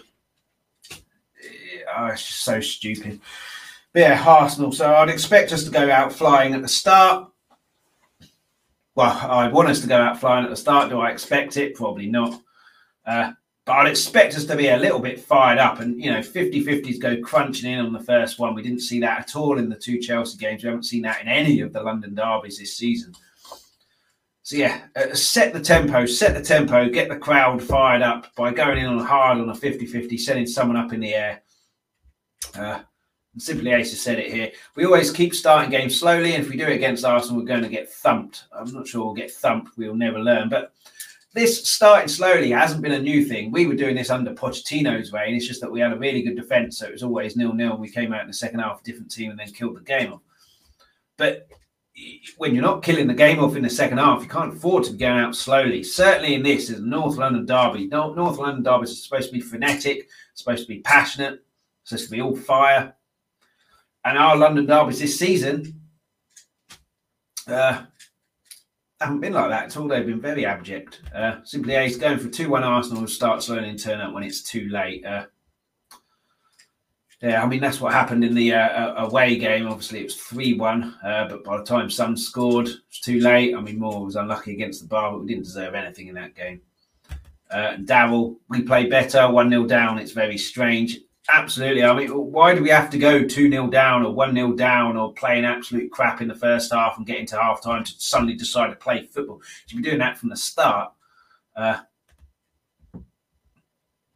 Oh, it's just so stupid. Yeah, Arsenal. So I'd expect us to go out flying at the start. Well, I'd want us to go out flying at the start. Do I expect it? Probably not. Uh, but I'd expect us to be a little bit fired up and, you know, 50 50s go crunching in on the first one. We didn't see that at all in the two Chelsea games. We haven't seen that in any of the London derbies this season. So, yeah, uh, set the tempo, set the tempo, get the crowd fired up by going in on hard on a 50 50, sending someone up in the air. Uh, Simply Ace has said it here. We always keep starting games slowly, and if we do it against Arsenal, we're going to get thumped. I'm not sure we'll get thumped. We'll never learn. But this starting slowly hasn't been a new thing. We were doing this under Pochettino's way, and it's just that we had a really good defence, so it was always nil nil. We came out in the second half, a different team, and then killed the game off. But when you're not killing the game off in the second half, you can't afford to be going out slowly. Certainly in this, is North London derby. North London derby is supposed to be frenetic, supposed to be passionate, supposed to be all fire and our London derbies this season uh, haven't been like that at all. They've been very abject. Uh, simply A's going for 2 1 Arsenal start slowly and turn up when it's too late. Uh, yeah, I mean, that's what happened in the uh, away game. Obviously, it was 3 1, uh, but by the time Son scored, it was too late. I mean, Moura was unlucky against the bar, but we didn't deserve anything in that game. Uh, Darrell, we play better, 1 0 down. It's very strange. Absolutely. I mean, why do we have to go 2 0 down or 1 0 down or playing absolute crap in the first half and get into half time to suddenly decide to play football? Should be doing that from the start. Uh,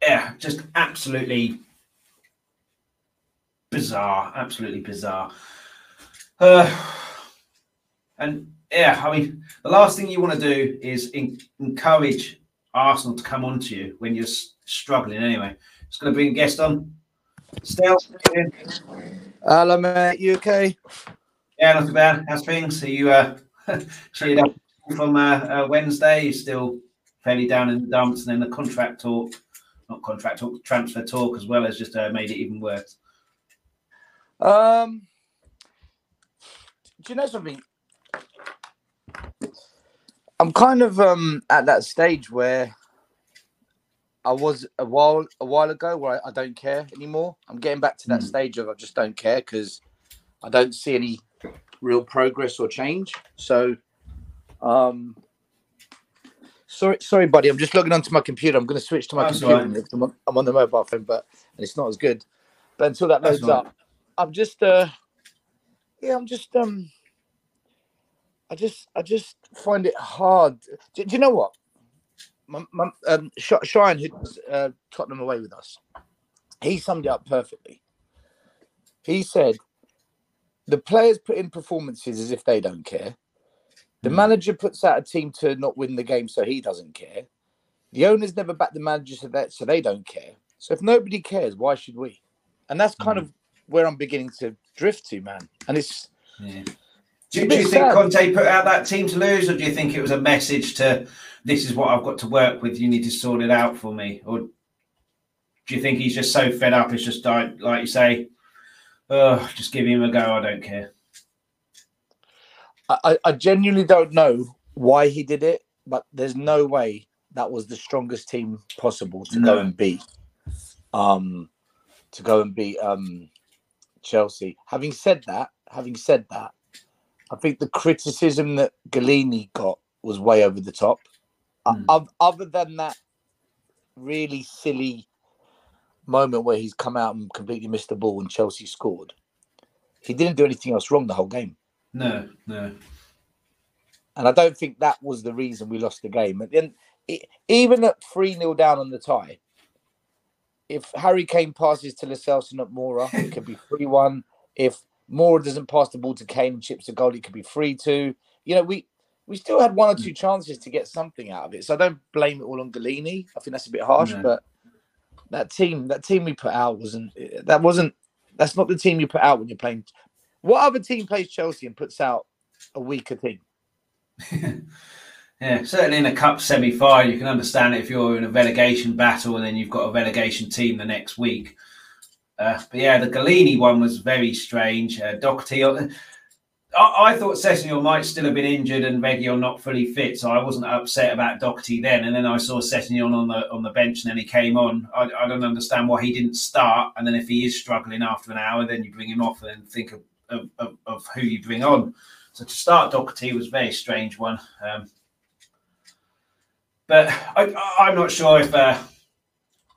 yeah, just absolutely bizarre. Absolutely bizarre. Uh, and yeah, I mean, the last thing you want to do is in- encourage Arsenal to come onto you when you're struggling anyway. It's going to bring a guest on. Still. Hello, mate. You okay? Yeah, not too bad. How's things? Are you uh, cheered up from uh, uh, Wednesday? You're still fairly down in the dumps, and then the contract talk, not contract talk, transfer talk as well has just uh, made it even worse. Um, do you know something? I'm kind of um at that stage where I was a while a while ago where I, I don't care anymore. I'm getting back to that mm. stage of I just don't care because I don't see any real progress or change. So, um, sorry, sorry, buddy. I'm just logging onto my computer. I'm going to switch to my That's computer. Right. I'm, on, I'm, on, the mobile phone, but and it's not as good. But until that loads up, I'm just, uh, yeah, I'm just, um, I just, I just find it hard. Do, do you know what? My, my, um, Shine, who's uh, Tottenham away with us, he summed it up perfectly. He said, the players put in performances as if they don't care. The mm. manager puts out a team to not win the game, so he doesn't care. The owners never back the manager, so, that, so they don't care. So if nobody cares, why should we? And that's kind mm. of where I'm beginning to drift to, man. And it's. Yeah. Do, do you think Conte put out that team to lose, or do you think it was a message to this is what I've got to work with. You need to sort it out for me. Or do you think he's just so fed up? It's just like, like you say, oh, just give him a go. I don't care. I, I genuinely don't know why he did it, but there's no way that was the strongest team possible to no. go and beat. Um, to go and beat um Chelsea. Having said that, having said that, I think the criticism that Gollini got was way over the top. Mm. Uh, other than that really silly moment where he's come out and completely missed the ball and Chelsea scored. He didn't do anything else wrong the whole game. No, no. And I don't think that was the reason we lost the game. And then, even at 3 0 down on the tie, if Harry Kane passes to Lo Celso and not Moura, it could be 3 1. If Moura doesn't pass the ball to Kane and chips a goal, He could be 3 2. You know, we we still had one or two mm. chances to get something out of it. So I don't blame it all on Gollini. I think that's a bit harsh, no. but that team, that team we put out wasn't that wasn't that's not the team you put out when you're playing. What other team plays Chelsea and puts out a weaker team? yeah, certainly in a cup semi-final, you can understand it if you're in a relegation battle and then you've got a relegation team the next week. Uh, but yeah, the Gollini one was very strange. Uh, Doherty, I, I thought Sessegnon might still have been injured and Reguilón not fully fit, so I wasn't upset about Doherty then. And then I saw Sessegnon on the on the bench, and then he came on. I, I don't understand why he didn't start. And then if he is struggling after an hour, then you bring him off and then think of, of, of, of who you bring on. So to start Doherty was a very strange one. Um, but I, am not sure if uh,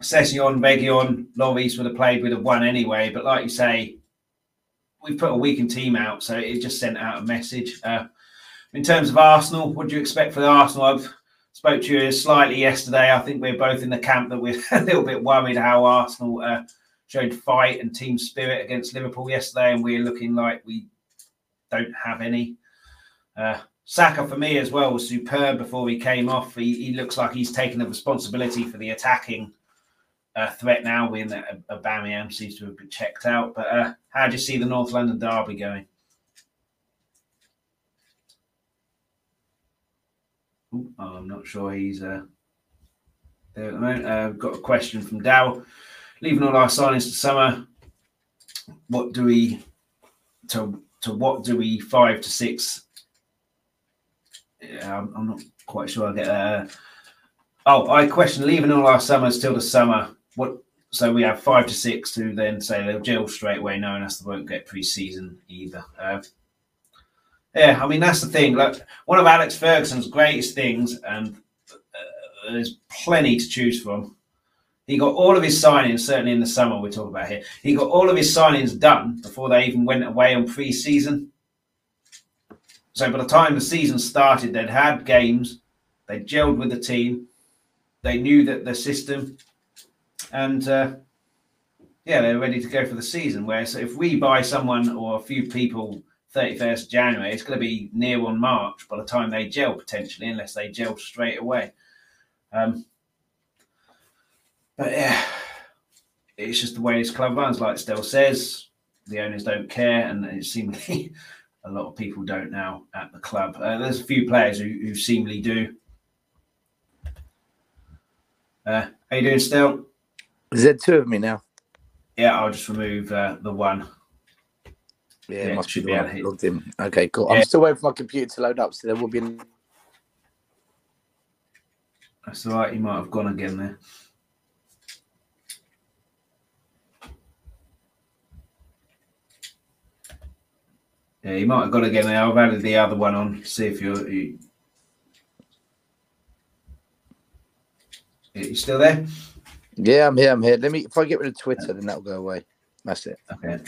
Sessegnon, Reguilón, Lloris would have played with have won anyway. But like you say, we've put a weakened team out, so it just sent out a message. Uh, in terms of Arsenal, what do you expect for the Arsenal? I've spoke to you slightly yesterday. I think we're both in the camp that we're a little bit worried how Arsenal uh, showed fight and team spirit against Liverpool yesterday, and we're looking like we don't have any. Uh, Saka for me as well was superb before he came off. He, he looks like he's taken the responsibility for the attacking uh, threat now when uh, Aubameyang seems to have been checked out. But uh, how do you see the North London derby going? Ooh, oh, I'm not sure he's uh, there at the moment. Uh, got a question from Dow. Leaving all our signings to summer, what do we to to what do we five to six? Yeah, I'm, I'm not quite sure I get that. Uh, oh, I question leaving all our summers till the summer what so we have five to six to then say they'll gel straight away, knowing us they won't get pre-season either. Uh, yeah, I mean that's the thing. Like one of Alex Ferguson's greatest things, and uh, there's plenty to choose from. He got all of his signings, certainly in the summer we're talking about here. He got all of his signings done before they even went away on pre-season. So by the time the season started, they'd had games, they gelled with the team, they knew that the system and uh, yeah, they're ready to go for the season. Whereas if we buy someone or a few people 31st January, it's going to be near on March by the time they gel potentially, unless they gel straight away. Um, but yeah, it's just the way this club runs. Like Stell says, the owners don't care, and it seemingly a lot of people don't now at the club. Uh, there's a few players who, who seemingly do. Uh, how you doing, Stell? Is there two of me now? Yeah, I'll just remove uh, the one. Yeah, yeah must be the one logged in. Okay, cool. Yeah. I'm still waiting for my computer to load up, so there will be. That's all right. You might have gone again there. Yeah, you might have got again there. I've added the other one on. See if you're. You... You still there? Yeah, I'm here. I'm here. Let me. If I get rid of Twitter, then that'll go away. That's it. Okay.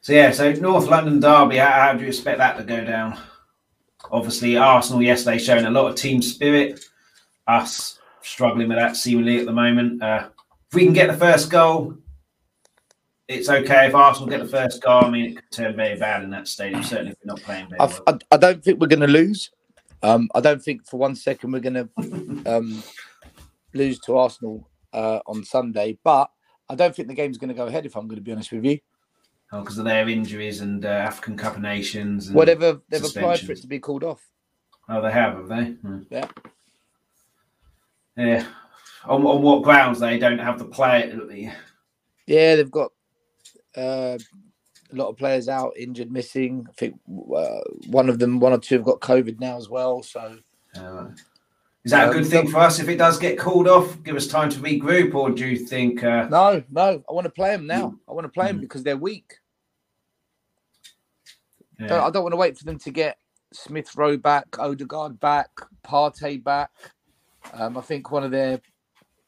So yeah, so North London derby. How, how do you expect that to go down? Obviously, Arsenal yesterday showing a lot of team spirit. Us struggling with that seemingly at the moment. Uh, if we can get the first goal, it's okay. If Arsenal get the first goal, I mean, it could turn very bad in that stadium. Certainly, if we're not playing very well. I, I don't think we're going to lose. Um, I don't think for one second we're going to um, lose to Arsenal uh, on Sunday. But I don't think the game's going to go ahead. If I'm going to be honest with you. Oh, because of their injuries and uh, African Cup of Nations. Whatever they've applied for it to be called off. Oh, they have, have they? Hmm. Yeah. Yeah. On, on what grounds they don't have the player? Yeah, they've got uh, a lot of players out, injured, missing. I think uh, one of them, one or two, have got COVID now as well. So. Is that um, a good thing for us if it does get called off? Give us time to regroup, or do you think? Uh... No, no. I want to play them now. I want to play them mm. because they're weak. Yeah. I don't want to wait for them to get Smith Rowe back, Odegaard back, Partey back. Um, I think one of their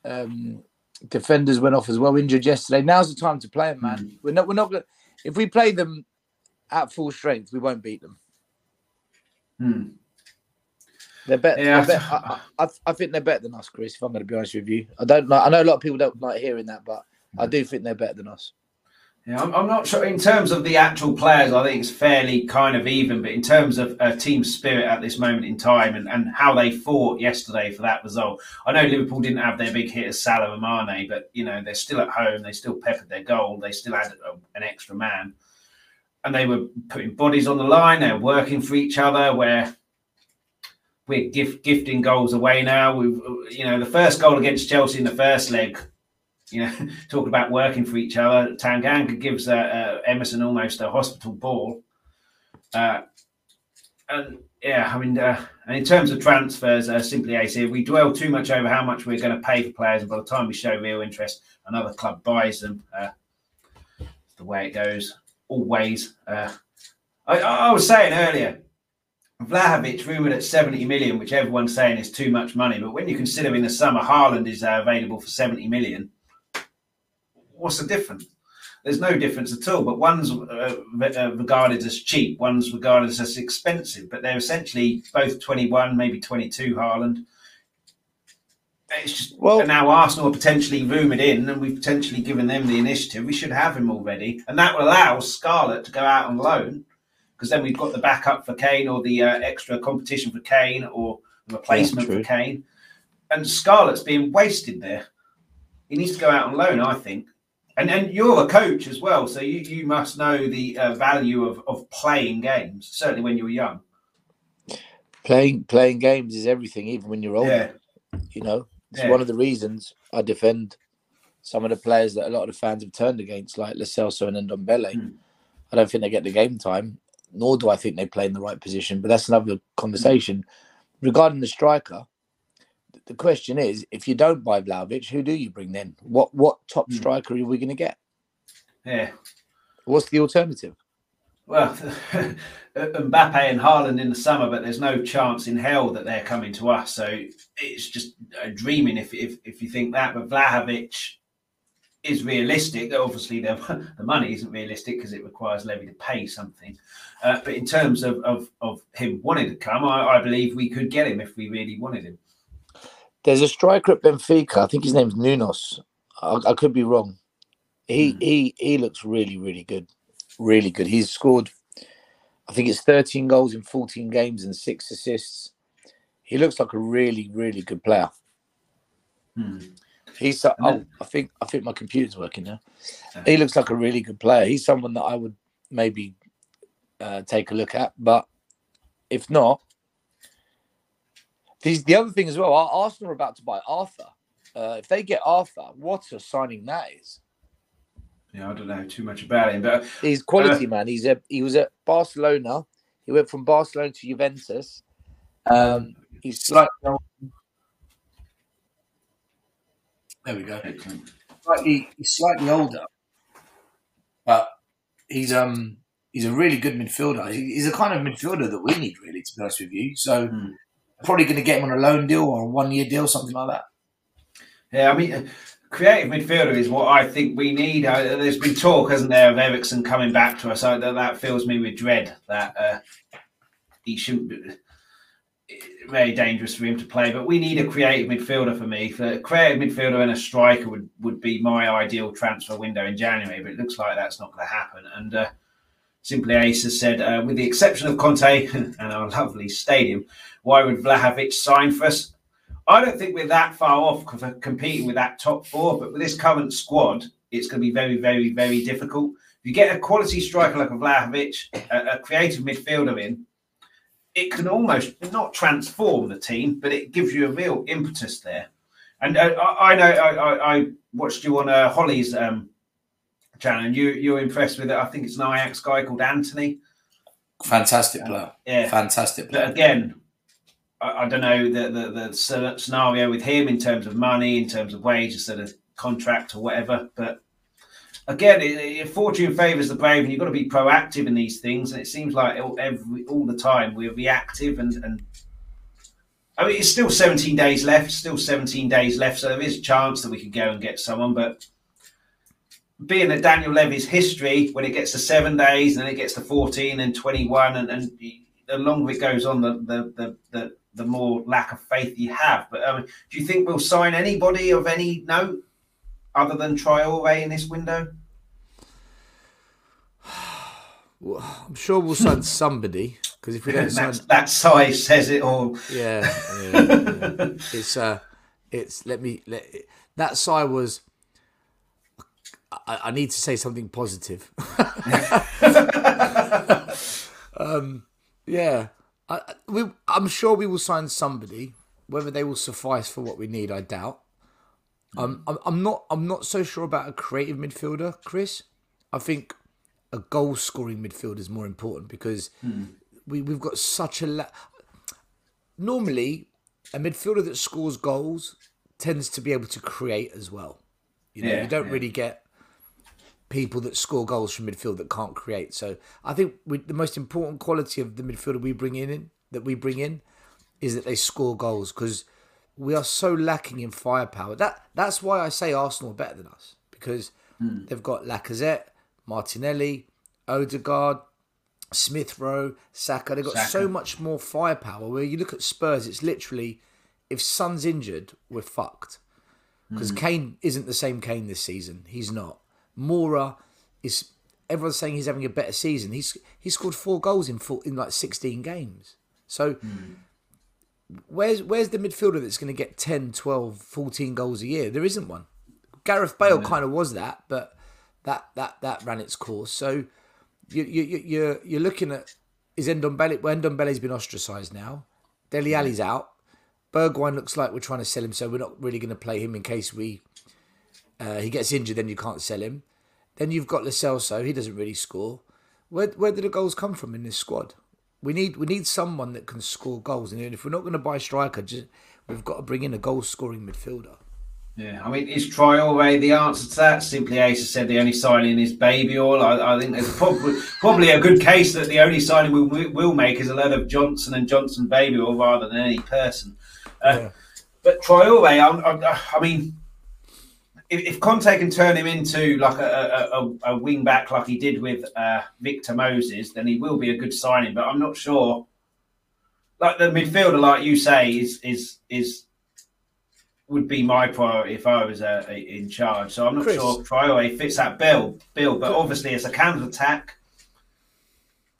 Um, defenders went off as well, injured yesterday. Now's the time to play them, man. Mm. We're not. We're not going. If we play them at full strength, we won't beat them. Hmm. They're better. Yeah. I, bet, I, I, I think they're better than us, Chris. If I'm going to be honest with you, I don't. Like, I know a lot of people don't like hearing that, but I do think they're better than us. Yeah, I'm, I'm not sure. In terms of the actual players, I think it's fairly kind of even. But in terms of uh, team spirit at this moment in time and, and how they fought yesterday for that result, I know Liverpool didn't have their big hitters Salah and Mane, but you know they're still at home. They still peppered their goal. They still had a, an extra man, and they were putting bodies on the line. They're working for each other. Where we're gift, gifting goals away now. We've you know the first goal against Chelsea in the first leg you know, talk about working for each other. Tanganga gives uh, uh, Emerson almost a hospital ball. Uh, and yeah, I mean, uh, and in terms of transfers, uh, simply Ace here, we dwell too much over how much we're going to pay for players, and by the time we show real interest, another club buys them. Uh, the way it goes, always. I, I was saying earlier, Vlahovic rumoured at 70 million, which everyone's saying is too much money. But when you consider in the summer Haaland is uh, available for 70 million, what's the difference? There's no difference at all. But one's uh, uh, regarded as cheap, one's regarded as expensive. But they're essentially both 21, maybe 22. Haaland. It's just Well- and now Arsenal are potentially rumoured in, and we've potentially given them the initiative. We should have him already, and that will allow Scarlett to go out on loan because then we've got the backup for Kane or the uh, extra competition for Kane or the replacement Yeah, for. Kane. And Scarlett's being wasted there. He needs to go out on loan, I think. And and you're a coach as well, so you, you must know the uh, value of, of playing games. Certainly when you were young. Playing playing games is everything, even when you're older. Yeah, You know, it's Yeah. one of the reasons I defend some of the players that a lot of the fans have turned against, like Lo Celso and Ndombele. Hmm. I don't think they get the game time, nor do I think they play in the right position. But that's another conversation. Regarding the striker, the question is: if you don't buy Vlahovic, who do you bring then? What what top Hmm. striker are we going to get? yeah. What's the alternative? Well, Mbappe and Haaland in the summer, but there's no chance in hell that they're coming to us. So it's just dreaming if, if if you think that. But Vlahovic is realistic. That obviously, the, the money isn't realistic because it requires Levy to pay something. Uh, but in terms of, of, of him wanting to come, I, I believe we could get him if we really wanted him. There's a striker at Benfica. I think his name's Nunos. I, I could be wrong. He Hmm. he he looks really really good, really good. He's scored, I think it's 13 goals in 14 games and six assists. He looks like a really really good player. Hmm. He's so- oh, I think I think my computer's working now. He looks like a really good player. He's someone that I would maybe uh, take a look at, but if not, these the other thing as well. Arsenal are about to buy Arthur. Uh, if they get Arthur, what a signing that is! Yeah, I don't know too much about him, but He's quality man. He's a he was at Barcelona. He went from Barcelona to Juventus. Um, he's slightly there we go. excellent. Slightly he's slightly older, but he's um he's a really good midfielder. He's a kind of midfielder that we need really, to be honest with you. So Hmm. probably going to get him on a loan deal or a one year deal, something like that. Yeah, I mean, uh, creative midfielder is what I think we need. Uh, there's been talk, hasn't there, of Eriksen coming back to us. I, that, that fills me with dread that uh, he shouldn't be. Very dangerous for him to play, but we need a creative midfielder for me. For a creative midfielder and a striker would, would be my ideal transfer window in January, but it looks like that's not going to happen. And uh, Simply Ace has said, uh, with the exception of Conte and our lovely stadium, why would Vlahovic sign for us? I don't think we're that far off competing with that top four, but with this current squad, it's going to be very, very, very difficult. If you get a quality striker like a Vlahovic, a, a creative midfielder in, it can almost not transform the team, but it gives you a real impetus there. And uh, I, I know I, I, I watched you on uh, Holly's um, channel, and you you're impressed with it. I think it's an Ajax guy called Antony. Fantastic player. Yeah, Fantastic but again, I, I don't know the, the the scenario with him in terms of money, in terms of wages, sort of contract or whatever. But again, it, fortune favours the brave, and you've got to be proactive in these things. And it seems like all, every all the time we're reactive, and and I mean, it's still 17 days left, still 17 days left, so there is a chance that we could go and get someone. But being that Daniel Levy's history, when it gets to seven days and then it gets to 14 and 21, and, and the longer it goes on, the, the, the, the, the more lack of faith you have. But um, do you think we'll sign anybody of any note other than Traore in this window? Well, I'm sure we'll sign somebody because if we don't sign That's, that size says it all. Yeah, yeah, yeah. it's uh, it's let me let that side was. I, I need to say something positive. um, yeah, I, we, I'm sure we will sign somebody. Whether they will suffice for what we need, I doubt. Um, I'm, I'm not. I'm not so sure about a creative midfielder, Chris. I think a goal scoring midfielder is more important because hmm. we, we've got such a. La- Normally, a midfielder that scores goals tends to be able to create as well. You know, Yeah, you don't yeah. really get people that score goals from midfield that can't create. So I think we, the most important quality of the midfielder we bring in, in that we bring in is that they score goals because we are so lacking in firepower. That that's why I say Arsenal are better than us because hmm. they've got Lacazette, Martinelli, Odegaard, Smith Rowe, Saka. They've got Saka. so much more firepower. Where you look at Spurs, it's literally if Son's injured, we're fucked because hmm. Kane isn't the same Kane this season. He's not. Moura is. Everyone's saying he's having a better season. He's he scored four goals in four, in like sixteen games. So hmm. where's where's the midfielder that's going to get 10, 12, 14 goals a year? There isn't one. Gareth Bale kind of was that, but that that that ran its course. So you you you- you're you're looking at is Ndombele? Well, Ndombele's been ostracised now. Dele Alli's out. Bergwijn looks like we're trying to sell him, so we're not really going to play him in case we uh, he gets injured. Then you can't sell him. Then you've got Lo Celso. He doesn't really score. Where where do the goals come from in this squad? We need we need someone that can score goals, and if we're not going to buy a striker, just we've got to bring in a goal scoring midfielder. Yeah, I mean, is Traore the answer to that? Simply Ace has said the only signing is Baby Oil. I, I think there's probably probably a good case that the only signing we will make is a load of Johnson and Johnson Baby Oil rather than any person. Uh, Yeah. But Traore, I'm, I'm, I mean, if, if Conte can turn him into like a, a, a, a wing back like he did with uh, Victor Moses, then he will be a good signing. But I'm not sure. Like the midfielder, like you say, is is is would be my priority if I was uh, in charge. So I'm not Chris. sure Traore fits that bill. Bill, but obviously as a counter attack,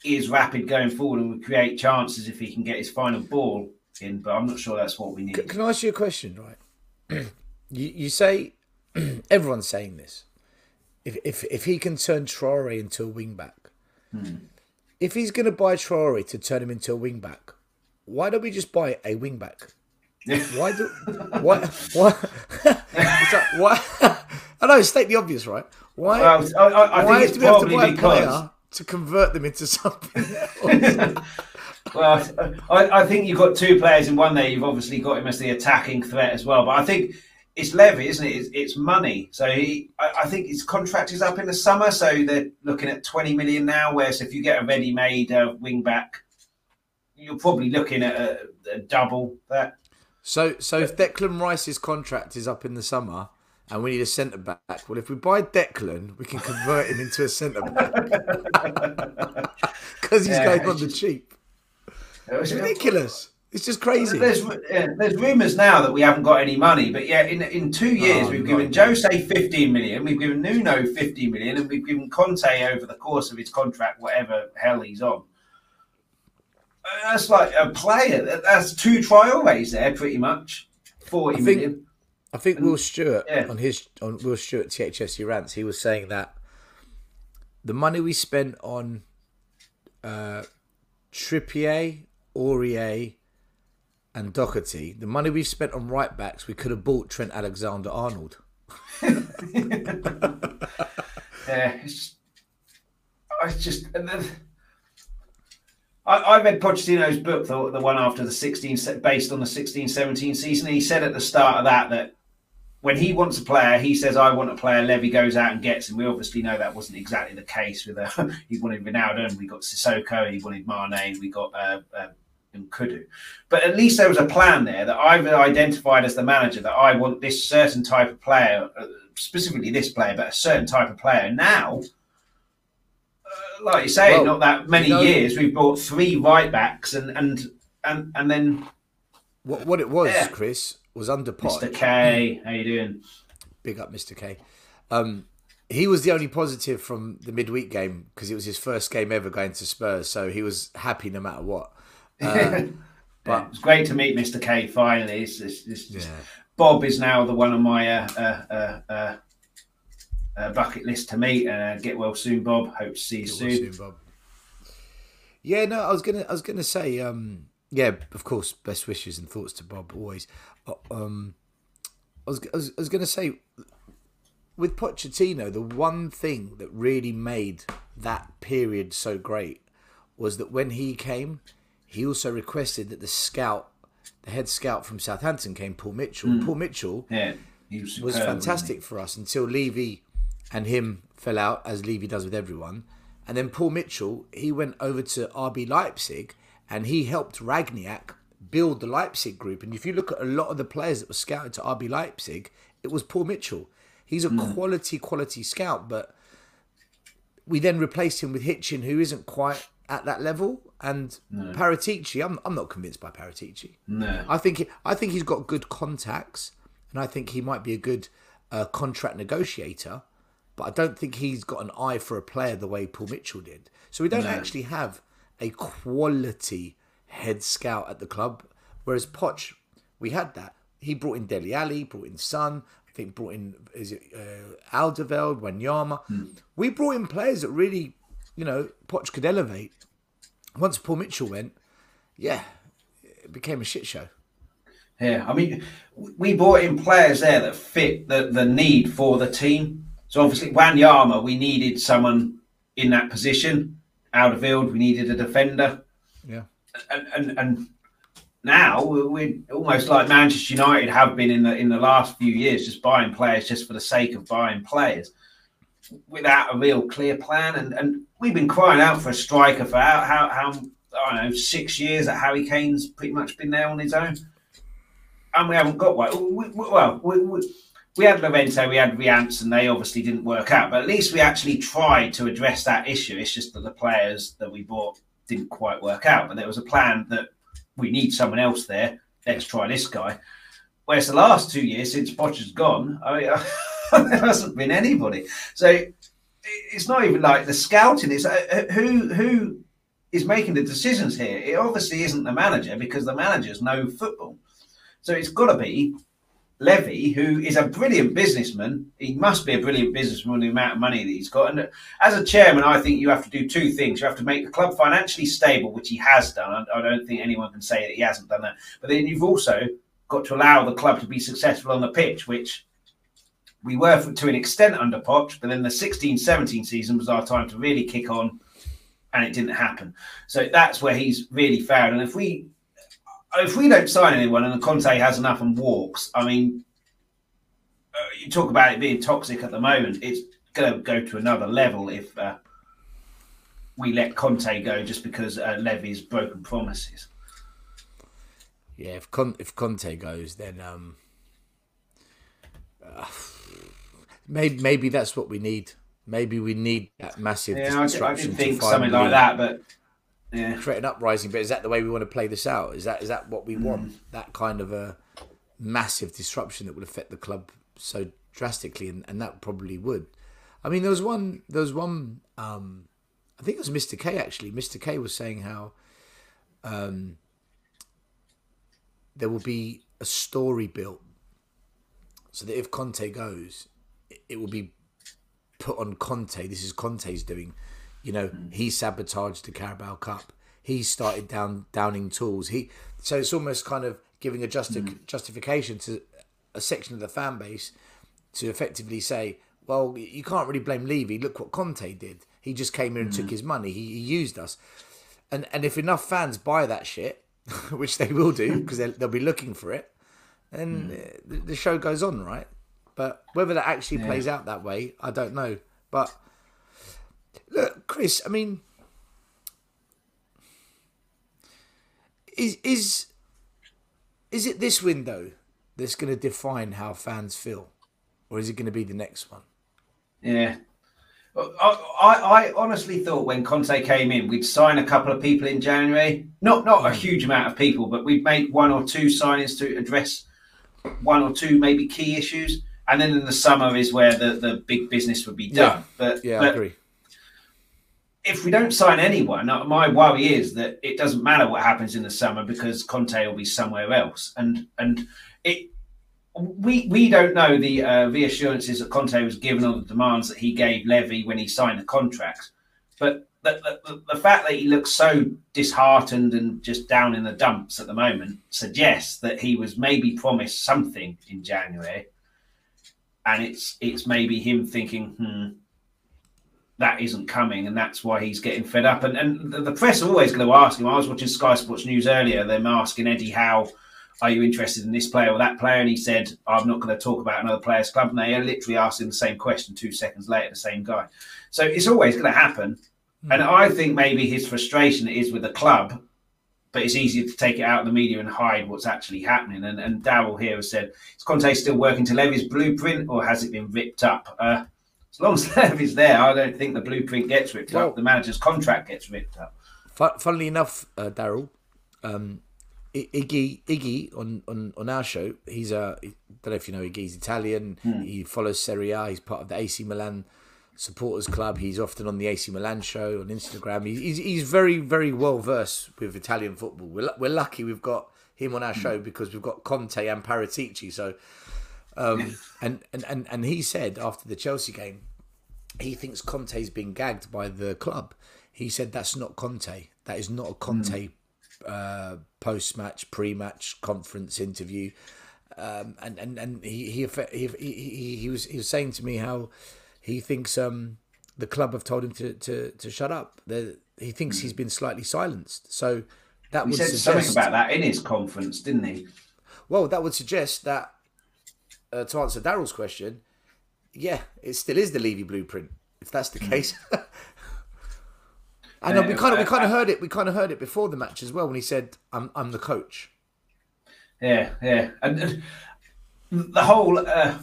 he is rapid going forward and would create chances if he can get his final ball in. But I'm not sure that's what we need. Can I ask you a question? Right, you you say everyone's saying this. If if if he can turn Traore into a wing back, if he's going to buy Traore to turn him into a wing back, why don't we just buy a wing back? Why do why why? like, why? I know, state the obvious, right? Why? I, I, I why think it's do we have to buy a player to convert them into something? Well, I, I think you've got two players in one there. You've obviously got him as the attacking threat as well. But I think it's Levy, isn't it? It's, it's money. So he, I, I think his contract is up in the summer. So they're looking at 20 million now. Whereas if you get a ready made uh, wing back, you're probably looking at a, a double that. So, so if Declan Rice's contract is up in the summer and we need a centre back, well, if we buy Declan, we can convert him into a centre back because he's Yeah, going on the just- cheap. It's ridiculous. It's just crazy. There's yeah, there's rumours now that we haven't got any money, but yeah, in in two oh, years Oh, we've given Jose 15 million, we've given Nuno 50 million, and we've given Conte over the course of his contract, whatever hell he's on. That's like a player. That- That's two Traores there, pretty much. Forty I think- million. I think Will Stewart Yeah. on his on Will Stewart THSU rants, he was saying that the money we spent on uh, Trippier, Aurier, and Doherty, the money we've spent on right backs, we could have bought Trent Alexander Arnold. Yeah, it's just, I just. I, I read Pochettino's book, the, the one after the 16, based on the 16 17 season. He said at the start of that that when he wants a player, he says, I want a player, Levy goes out and gets him. We obviously know that wasn't exactly the case with uh, he wanted Ronaldo and we got Sissoko, he wanted Mane, we got uh, uh, N'Koudou. But at least there was a plan there that I've identified as the manager that I want this certain type of player, uh, specifically this player, but a certain type of player. Now, like you say, Well, not that many you know- years, we've bought three right backs and and and and then What what it was, Yeah. Chris, was under. Mr. K, how you doing? Big up, Mr. K. Um, he was the only positive from the midweek game because it was his first game ever going to Spurs, so he was happy no matter what. Uh, But it's great to meet Mr. K finally. It's, it's, it's just- Yeah. Bob is now the one on my uh, uh, uh, bucket list to meet. Uh, get well soon, Bob. Hope to see you soon. well soon, Bob. Yeah, no, I was gonna, I was gonna say, um, yeah, of course, best wishes and thoughts to Bob always. Uh, Um, I was, I was, I was gonna say, with Pochettino, the one thing that really made that period so great was that when he came, he also requested that the scout, the head scout from Southampton, came, Paul Mitchell. Paul Mitchell Yeah, he was, was fantastic for us until Levy and him fell out, as Levy does with everyone. And then Paul Mitchell, he went over to RB Leipzig and he helped Rangnick build the Leipzig group. And if you look at a lot of the players that were scouted to RB Leipzig, it was Paul Mitchell. He's a quality, quality scout, but we then replaced him with Hitchen, who isn't quite at that level. And Paratici, I'm, I'm not convinced by Paratici. No, I think I think he's got good contacts, and I think he might be a good uh, contract negotiator. But I don't think he's got an eye for a player the way Paul Mitchell did. So we don't actually have a quality head scout at the club. Whereas Poch, we had that. He brought in Dele Alli, brought in Son. I think brought in is it uh, Alderweireld, Wanyama. We brought in players that really, you know, Poch could elevate. Once Paul Mitchell went, yeah, it became a shit show. Yeah, I mean, we brought in players there that fit the, the need for the team. So obviously, Wanyama, we needed someone in that position. Alderweireld. we needed a defender, Yeah. and and, and now we're, almost like Manchester United have been in the in the last few years, just buying players just for the sake of buying players, without a real clear plan. And and we've been crying out for a striker for how how, how I don't know six years that Harry Kane's pretty much been there on his own and we haven't got one. We, we, well, we, we, we had Llorente, we had Riance, and they obviously didn't work out. But at least we actually tried to address that issue. It's just that the players that we bought didn't quite work out. But there was a plan that we need someone else there. Let's try this guy. Whereas the last two years since Poch has gone, I mean, there hasn't been anybody. So it's not even like the scouting. It's uh, who who is making the decisions here. It obviously isn't the manager because the managers know football. So it's got to be Levy, who is a brilliant businessman. He must be a brilliant businessman the amount of money that he's got. And uh, as a chairman, I think you have to do two things. You have to make the club financially stable, which he has done. I don't think anyone can say that he hasn't done that. But then you've also got to allow the club to be successful on the pitch, which we were to an extent under Poch. But then the 16 17 season was our time to really kick on, and it didn't happen. So that's where he's really failed. And if we if we don't sign anyone and Conte has enough and walks, I mean, uh, you talk about it being toxic at the moment. It's going to go to another level if uh, we let Conte go just because uh, Levy's broken promises. Yeah, if Con- if Conte goes, then um, uh, maybe maybe that's what we need. Maybe we need that massive Yeah, I, I did to think something like that, but yeah, create an uprising. But is that the way we want to play this out? Is that is that what we Hmm. want? That kind of a massive disruption that would affect the club so drastically, and, and that probably would. I mean, there was one. There was one. Um, I think it was Mr. K actually. Mr. K was saying how um, there will be a story built so that if Conte goes, it- it will be put on Conte. This is Conte's doing. You know, mm. he sabotaged the Carabao Cup. He started down downing tools. He so it's almost kind of giving a justi- mm. justification to a section of the fan base to effectively say, well, you can't really blame Levy. Look what Conte did. He just came here and took mm. his money. He, he used us. And and if enough fans buy that shit, which they will do because they'll, they'll be looking for it, then uh, the, the show goes on, right? But whether that actually plays out that way, I don't know. But look, Chris, I mean, is is is it this window that's going to define how fans feel, or is it going to be the next one? Yeah. I, I, I honestly thought when Conte came in, we'd sign a couple of people in January. Not not a hmm. huge amount of people, but we'd make one or two signings to address one or two maybe key issues. And then in the summer is where the, the big business would be done. Yeah. But, Yeah, but I agree. If we don't sign anyone, uh, my worry is that it doesn't matter what happens in the summer because Conte will be somewhere else, and and it we we don't know the uh, reassurances that Conte was given or the demands that he gave Levy when he signed the contract, but the, the, the fact that he looks so disheartened and just down in the dumps at the moment suggests that he was maybe promised something in January, and it's it's maybe him thinking, hmm, that isn't coming, and that's why he's getting fed up. And and the, the press are always going to ask him. I was watching Sky Sports News earlier. Them asking Eddie Howe, "Are you interested in this player or that player?" And he said, "I'm not going to talk about another player's club." And they are literally asked him the same question two seconds later, the same guy. So it's always going to happen. And I think maybe his frustration is with the club, but it's easier to take it out of the media and hide what's actually happening. And, and Darryl here has said, is Conte still working to Levy's blueprint or has it been ripped up? Uh, as long as Levy's there, I don't think the blueprint gets ripped Well- up. The manager's contract gets ripped up. Funnily enough, uh, Daryl, um, I- Iggy Iggy on, on, on our show, he's a I don't know if you know Iggy, he's Italian. He follows Serie A. He's part of the AC Milan supporters club. He's often on the AC Milan show on Instagram. He's he's, he's very very well versed with Italian football. We're we're lucky we've got him on our show because we've got Conte and Paratici. So, um, and, and and and he said after the Chelsea game, he thinks Conte's been gagged by the club. He said that's not Conte. That is not a Conte uh, post-match, pre-match conference interview. Um, and and and he he, he he he was he was saying to me how he thinks um, the club have told him to to, to shut up. The, he thinks he's been slightly silenced. So that He would said suggest something about that in his conference, didn't he? well, that would suggest that uh, to answer Daryl's question, yeah, it still is the Levy blueprint. If that's the case, I know we kind of we uh, kind of heard it. We kind of heard it before the match as well when he said, "I'm I'm the coach." Yeah, yeah. And, and the whole, uh,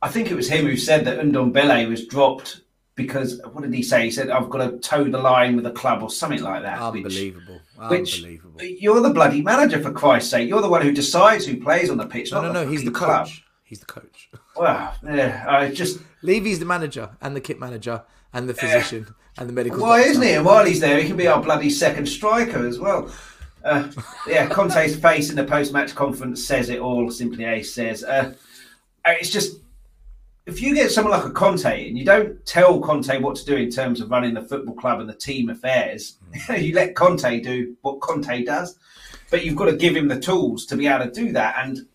I think it was him who said that Ndombele was dropped because, what did he say? He said, I've got to toe the line with the club or something like that. which- Unbelievable, Which, unbelievable. you're the bloody manager, for Christ's sake. You're the one who decides who plays on the pitch, No, not no, the no. He's the club. coach. He's the coach. Well, yeah, I just. Levy's the manager and the kit manager and the physician and the medical. Why doctor. isn't he? And while he's there, he can be our bloody second striker as well. Uh, yeah, Conte's face in the post-match conference says it all. Simply Ace says, uh, "It's just if you get someone like a Conte and you don't tell Conte what to do in terms of running the football club and the team affairs, you let Conte do what Conte does, but you've got to give him the tools to be able to do that. And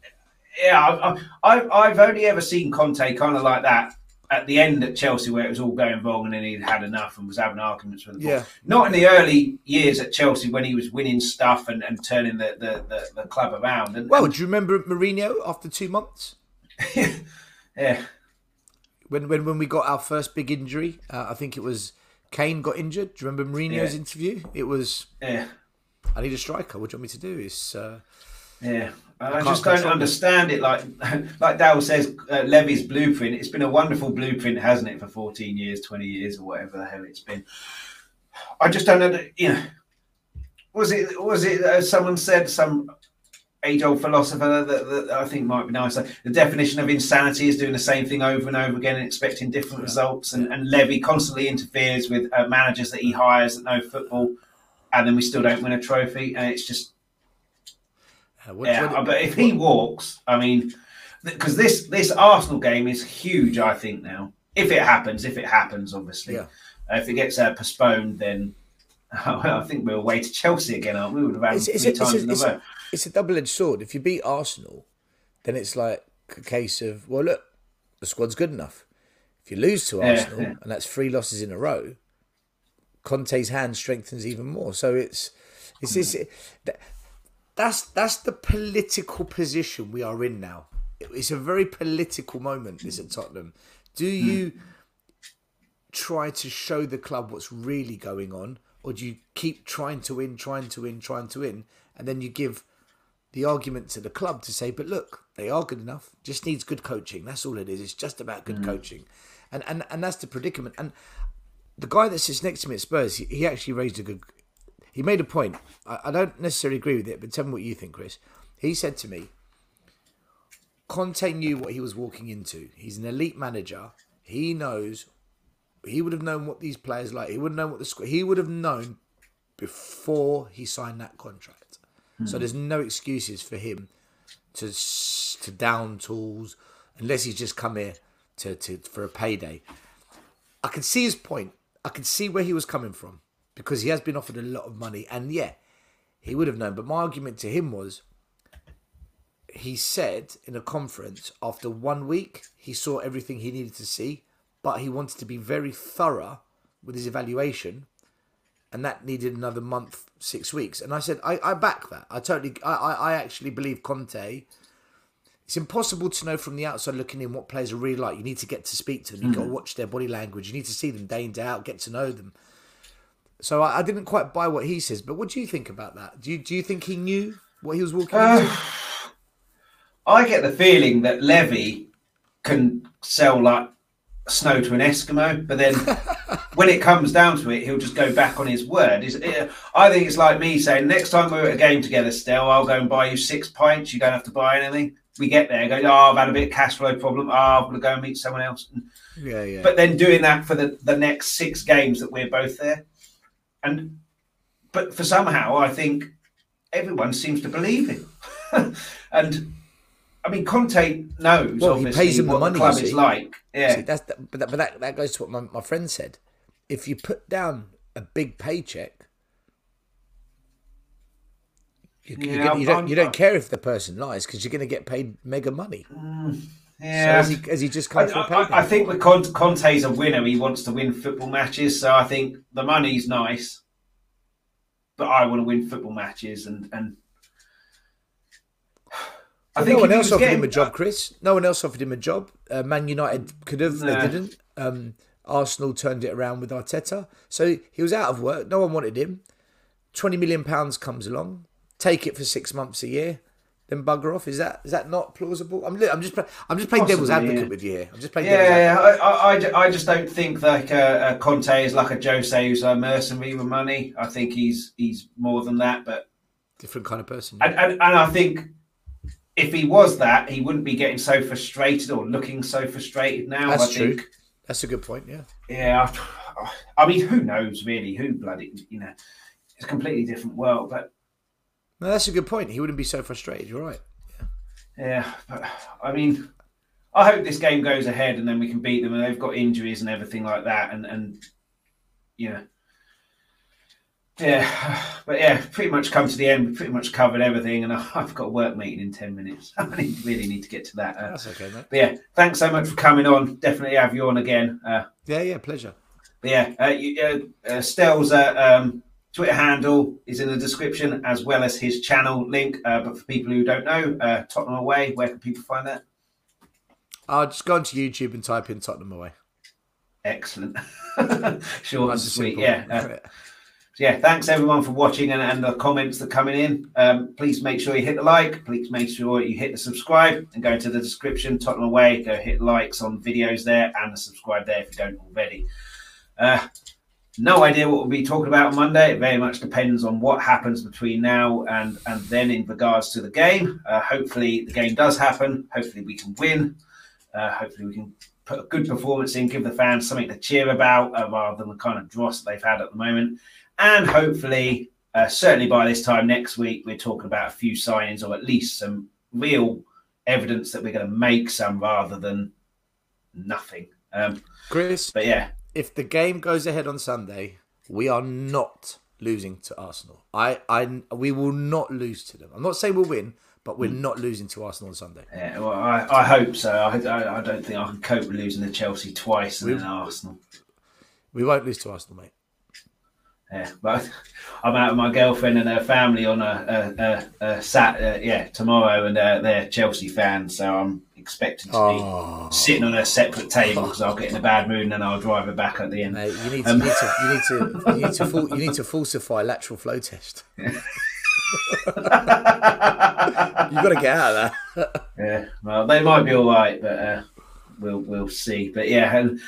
yeah, I've, I've, I've only ever seen Conte kind of like that at the end at Chelsea where it was all going wrong and then he'd had enough and was having arguments with the ball. Yeah. Not in the early years at Chelsea when he was winning stuff and, and turning the, the, the, the club around. And, Well, do you remember Mourinho after two months? yeah, when when when we got our first big injury, uh, I think it was Kane got injured. Do you remember Mourinho's Yeah. interview? It was, yeah. "I need a striker. What do you want me to do?" It's uh, Yeah, I, just don't understand it. Like, like Dal says, uh, Levy's blueprint. It's been a wonderful blueprint, hasn't it, for fourteen years, twenty years, or whatever the hell it's been. I just don't know. You know, was it was it? Uh, someone said some age-old philosopher that, that I think might be nice. The definition of insanity is doing the same thing over and over again and expecting different results. And, and Levy constantly interferes with uh, managers that he hires that know football, and then we still don't win a trophy. And it's just what, yeah, what- but if he walks, I mean, because this this Arsenal game is huge. I think now, if it happens, if it happens, obviously, Yeah. Uh, if it gets uh, postponed, then I think we're away to Chelsea again, aren't we? We would have had it's, three it's, times in a row. it's a double-edged sword. If you beat Arsenal, then it's like a case of well, look, the squad's good enough. If you lose to Arsenal, yeah. and that's three losses in a row, Conte's hand strengthens even more. So it's it's, it's Hmm. That's that's the political position we are in now. It's a very political moment. This at Tottenham. Do Hmm. you try to show the club what's really going on, or do you keep trying to win, trying to win, trying to win, and then you give the argument to the club to say, but look, they are good enough. Just needs good coaching. That's all it is. It's just about good coaching, and and and that's the predicament. And the guy that sits next to me at Spurs, he, he actually raised a good. He made a point. I, I don't necessarily agree with it, but tell me what you think, Chris. He said to me, Conte knew what he was walking into. He's an elite manager. He knows. He would have known what these players like. He would have known what the squad. He would have known before he signed that contract. So hmm. there's no excuses for him to s- to down tools unless he's just come here to, to for a payday. I can see his point. I can see where he was coming from because he has been offered a lot of money, and yeah, he would have known. But my argument to him was, he said in a conference after one week he saw everything he needed to see, but he wanted to be very thorough with his evaluation, and that needed another month, six weeks. And I said, I, I back that. I totally, I, I, I actually believe Conte. It's impossible to know from the outside looking in what players are really like. You need to get to speak to them. you've got to mm. watch their body language. You need to see them day in day out, get to know them. So I, I didn't quite buy what he says, but what do you think about that? Do you do you think he knew what he was walking into? Uh, I get the feeling that Levy can sell like snow to an Eskimo, but then when it comes down to it, he'll just go back on his word. Is it, I think it's like me saying, next time we're at a game together, Stell, I'll go and buy you six pints. You don't have to buy anything. We get there, go, oh, I've had a bit of cash flow problem. Ah, oh, I'm going to go and meet someone else. Yeah, yeah. But then doing that for the, the next six games that we're both there. And, but for somehow, I think everyone seems to believe him. and, I mean, Conte knows Well, he obviously pays them the money, the club is like. Yeah. See, that's the, but that, but that, that goes to what my, my friend said. If you put down a big paycheck, you, Yeah, gonna, you don't you don't care if the person lies because you're going to get paid mega money. Mm. Yeah. So has he, has he just I, come I- payday? I think with Conte, Conte's a winner. He wants to win football matches. So I think the money's nice, but I want to win football matches. And and I no one else offered getting- him a job, Chris. No one else offered him a job. Uh, Man United could have, Nah. they didn't. Um, Arsenal turned it around with Arteta, so he was out of work. No one wanted him. Twenty million pounds comes along. Take it for six months a year, then bugger off. Is that is that not plausible? I'm I'm just I'm just playing devil's advocate yeah. with you here. I'm just playing Yeah. I, I, I I just don't think like uh, uh, Conte is like a Jose who's a mercenary with money. I think he's he's more than that. But Different kind of person. and, and, and I think if he was that, he wouldn't be getting so frustrated or looking so frustrated now. That's I true. think That's a good point. Yeah. Yeah, I, I mean, who knows really? Who bloody, you know, it's a completely different world. But No, that's a good point. He wouldn't be so frustrated. You're right. yeah, but I mean, I hope this game goes ahead and then we can beat them. And they've got injuries and everything like that, and and you know, yeah, but yeah, pretty much come to the end. We pretty much covered everything, and I've got a work meeting in ten minutes. I need, really need to get to that. Uh, That's okay, mate. but yeah, thanks so much for coming on. Definitely have you on again. Uh, Yeah, yeah. Pleasure. But yeah, uh, you, uh, uh, Stell's uh, um, Twitter handle is in the description as well as his channel link. Uh, but for people who don't know, uh, Tottenham Away, where can people find that? I'll just go onto YouTube and type in Tottenham away. Excellent. Short and sweet. Yeah. Uh, so yeah, thanks everyone for watching and, and the comments that are coming in. Um, please make sure you hit the like. Please make sure you hit the subscribe and go into the description, Tottenham Away. Go hit likes on videos there and the subscribe there if you don't already. Uh, no idea what we'll be talking about on Monday. It very much depends on what happens between now and, and then in regards to the game. Uh, hopefully, the game does happen. Hopefully, we can win. Uh, hopefully, we can put a good performance in, give the fans something to cheer about uh, rather than the kind of dross that they've had at the moment. And hopefully, uh, certainly by this time next week, we're talking about a few signings or at least some real evidence that we're going to make some rather than nothing. Um, Chris, but yeah, if the game goes ahead on Sunday, we are not losing to Arsenal. I, I, we will not lose to them. I'm not saying we'll win, but we're not losing to Arsenal on Sunday. Yeah, well, I, I hope so. I, I, I don't think I can cope with losing to Chelsea twice and then Arsenal. We won't lose to Arsenal, mate. Yeah, but I'm out with my girlfriend and her family on a, a, a, a sat, uh, yeah, tomorrow, and uh, they're Chelsea fans, so I'm expecting to Oh. be sitting on a separate table because I'll get in a bad mood and then I'll drive her back at the end. Mate, you need to, Um, you need to, you need to, you need to, you need to falsify lateral flow test. You've got to get out of there. yeah, well, they might be all right, but uh, we'll we'll see. But yeah, and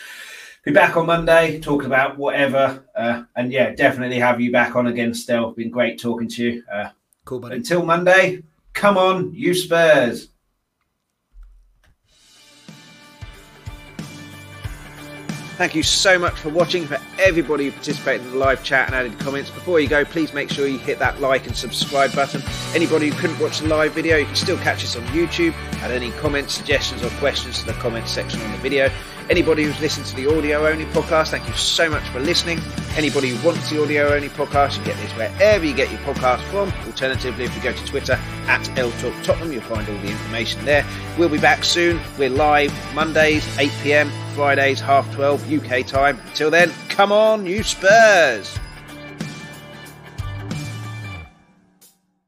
be back on Monday talking about whatever. Uh, and yeah, definitely have you back on again. Still, been great talking to you. Uh, cool, buddy. Until Monday, come on, you Spurs. Thank you so much for watching. For everybody who participated in the live chat and added comments, before you go, please make sure you hit that like and subscribe button. Anybody who couldn't watch the live video, you can still catch us on YouTube. Add any comments, suggestions, or questions to the comments section on the video. Anybody who's listened to the audio only podcast, thank you so much for listening. Anybody who wants the audio only podcast, you get this wherever you get your podcast from. Alternatively, if you go to Twitter at LTalk Tottenham, you'll find all the information there. We'll be back soon. We're live Mondays, 8 pm, Fridays, half 12 UK time. Until then, come on, you Spurs!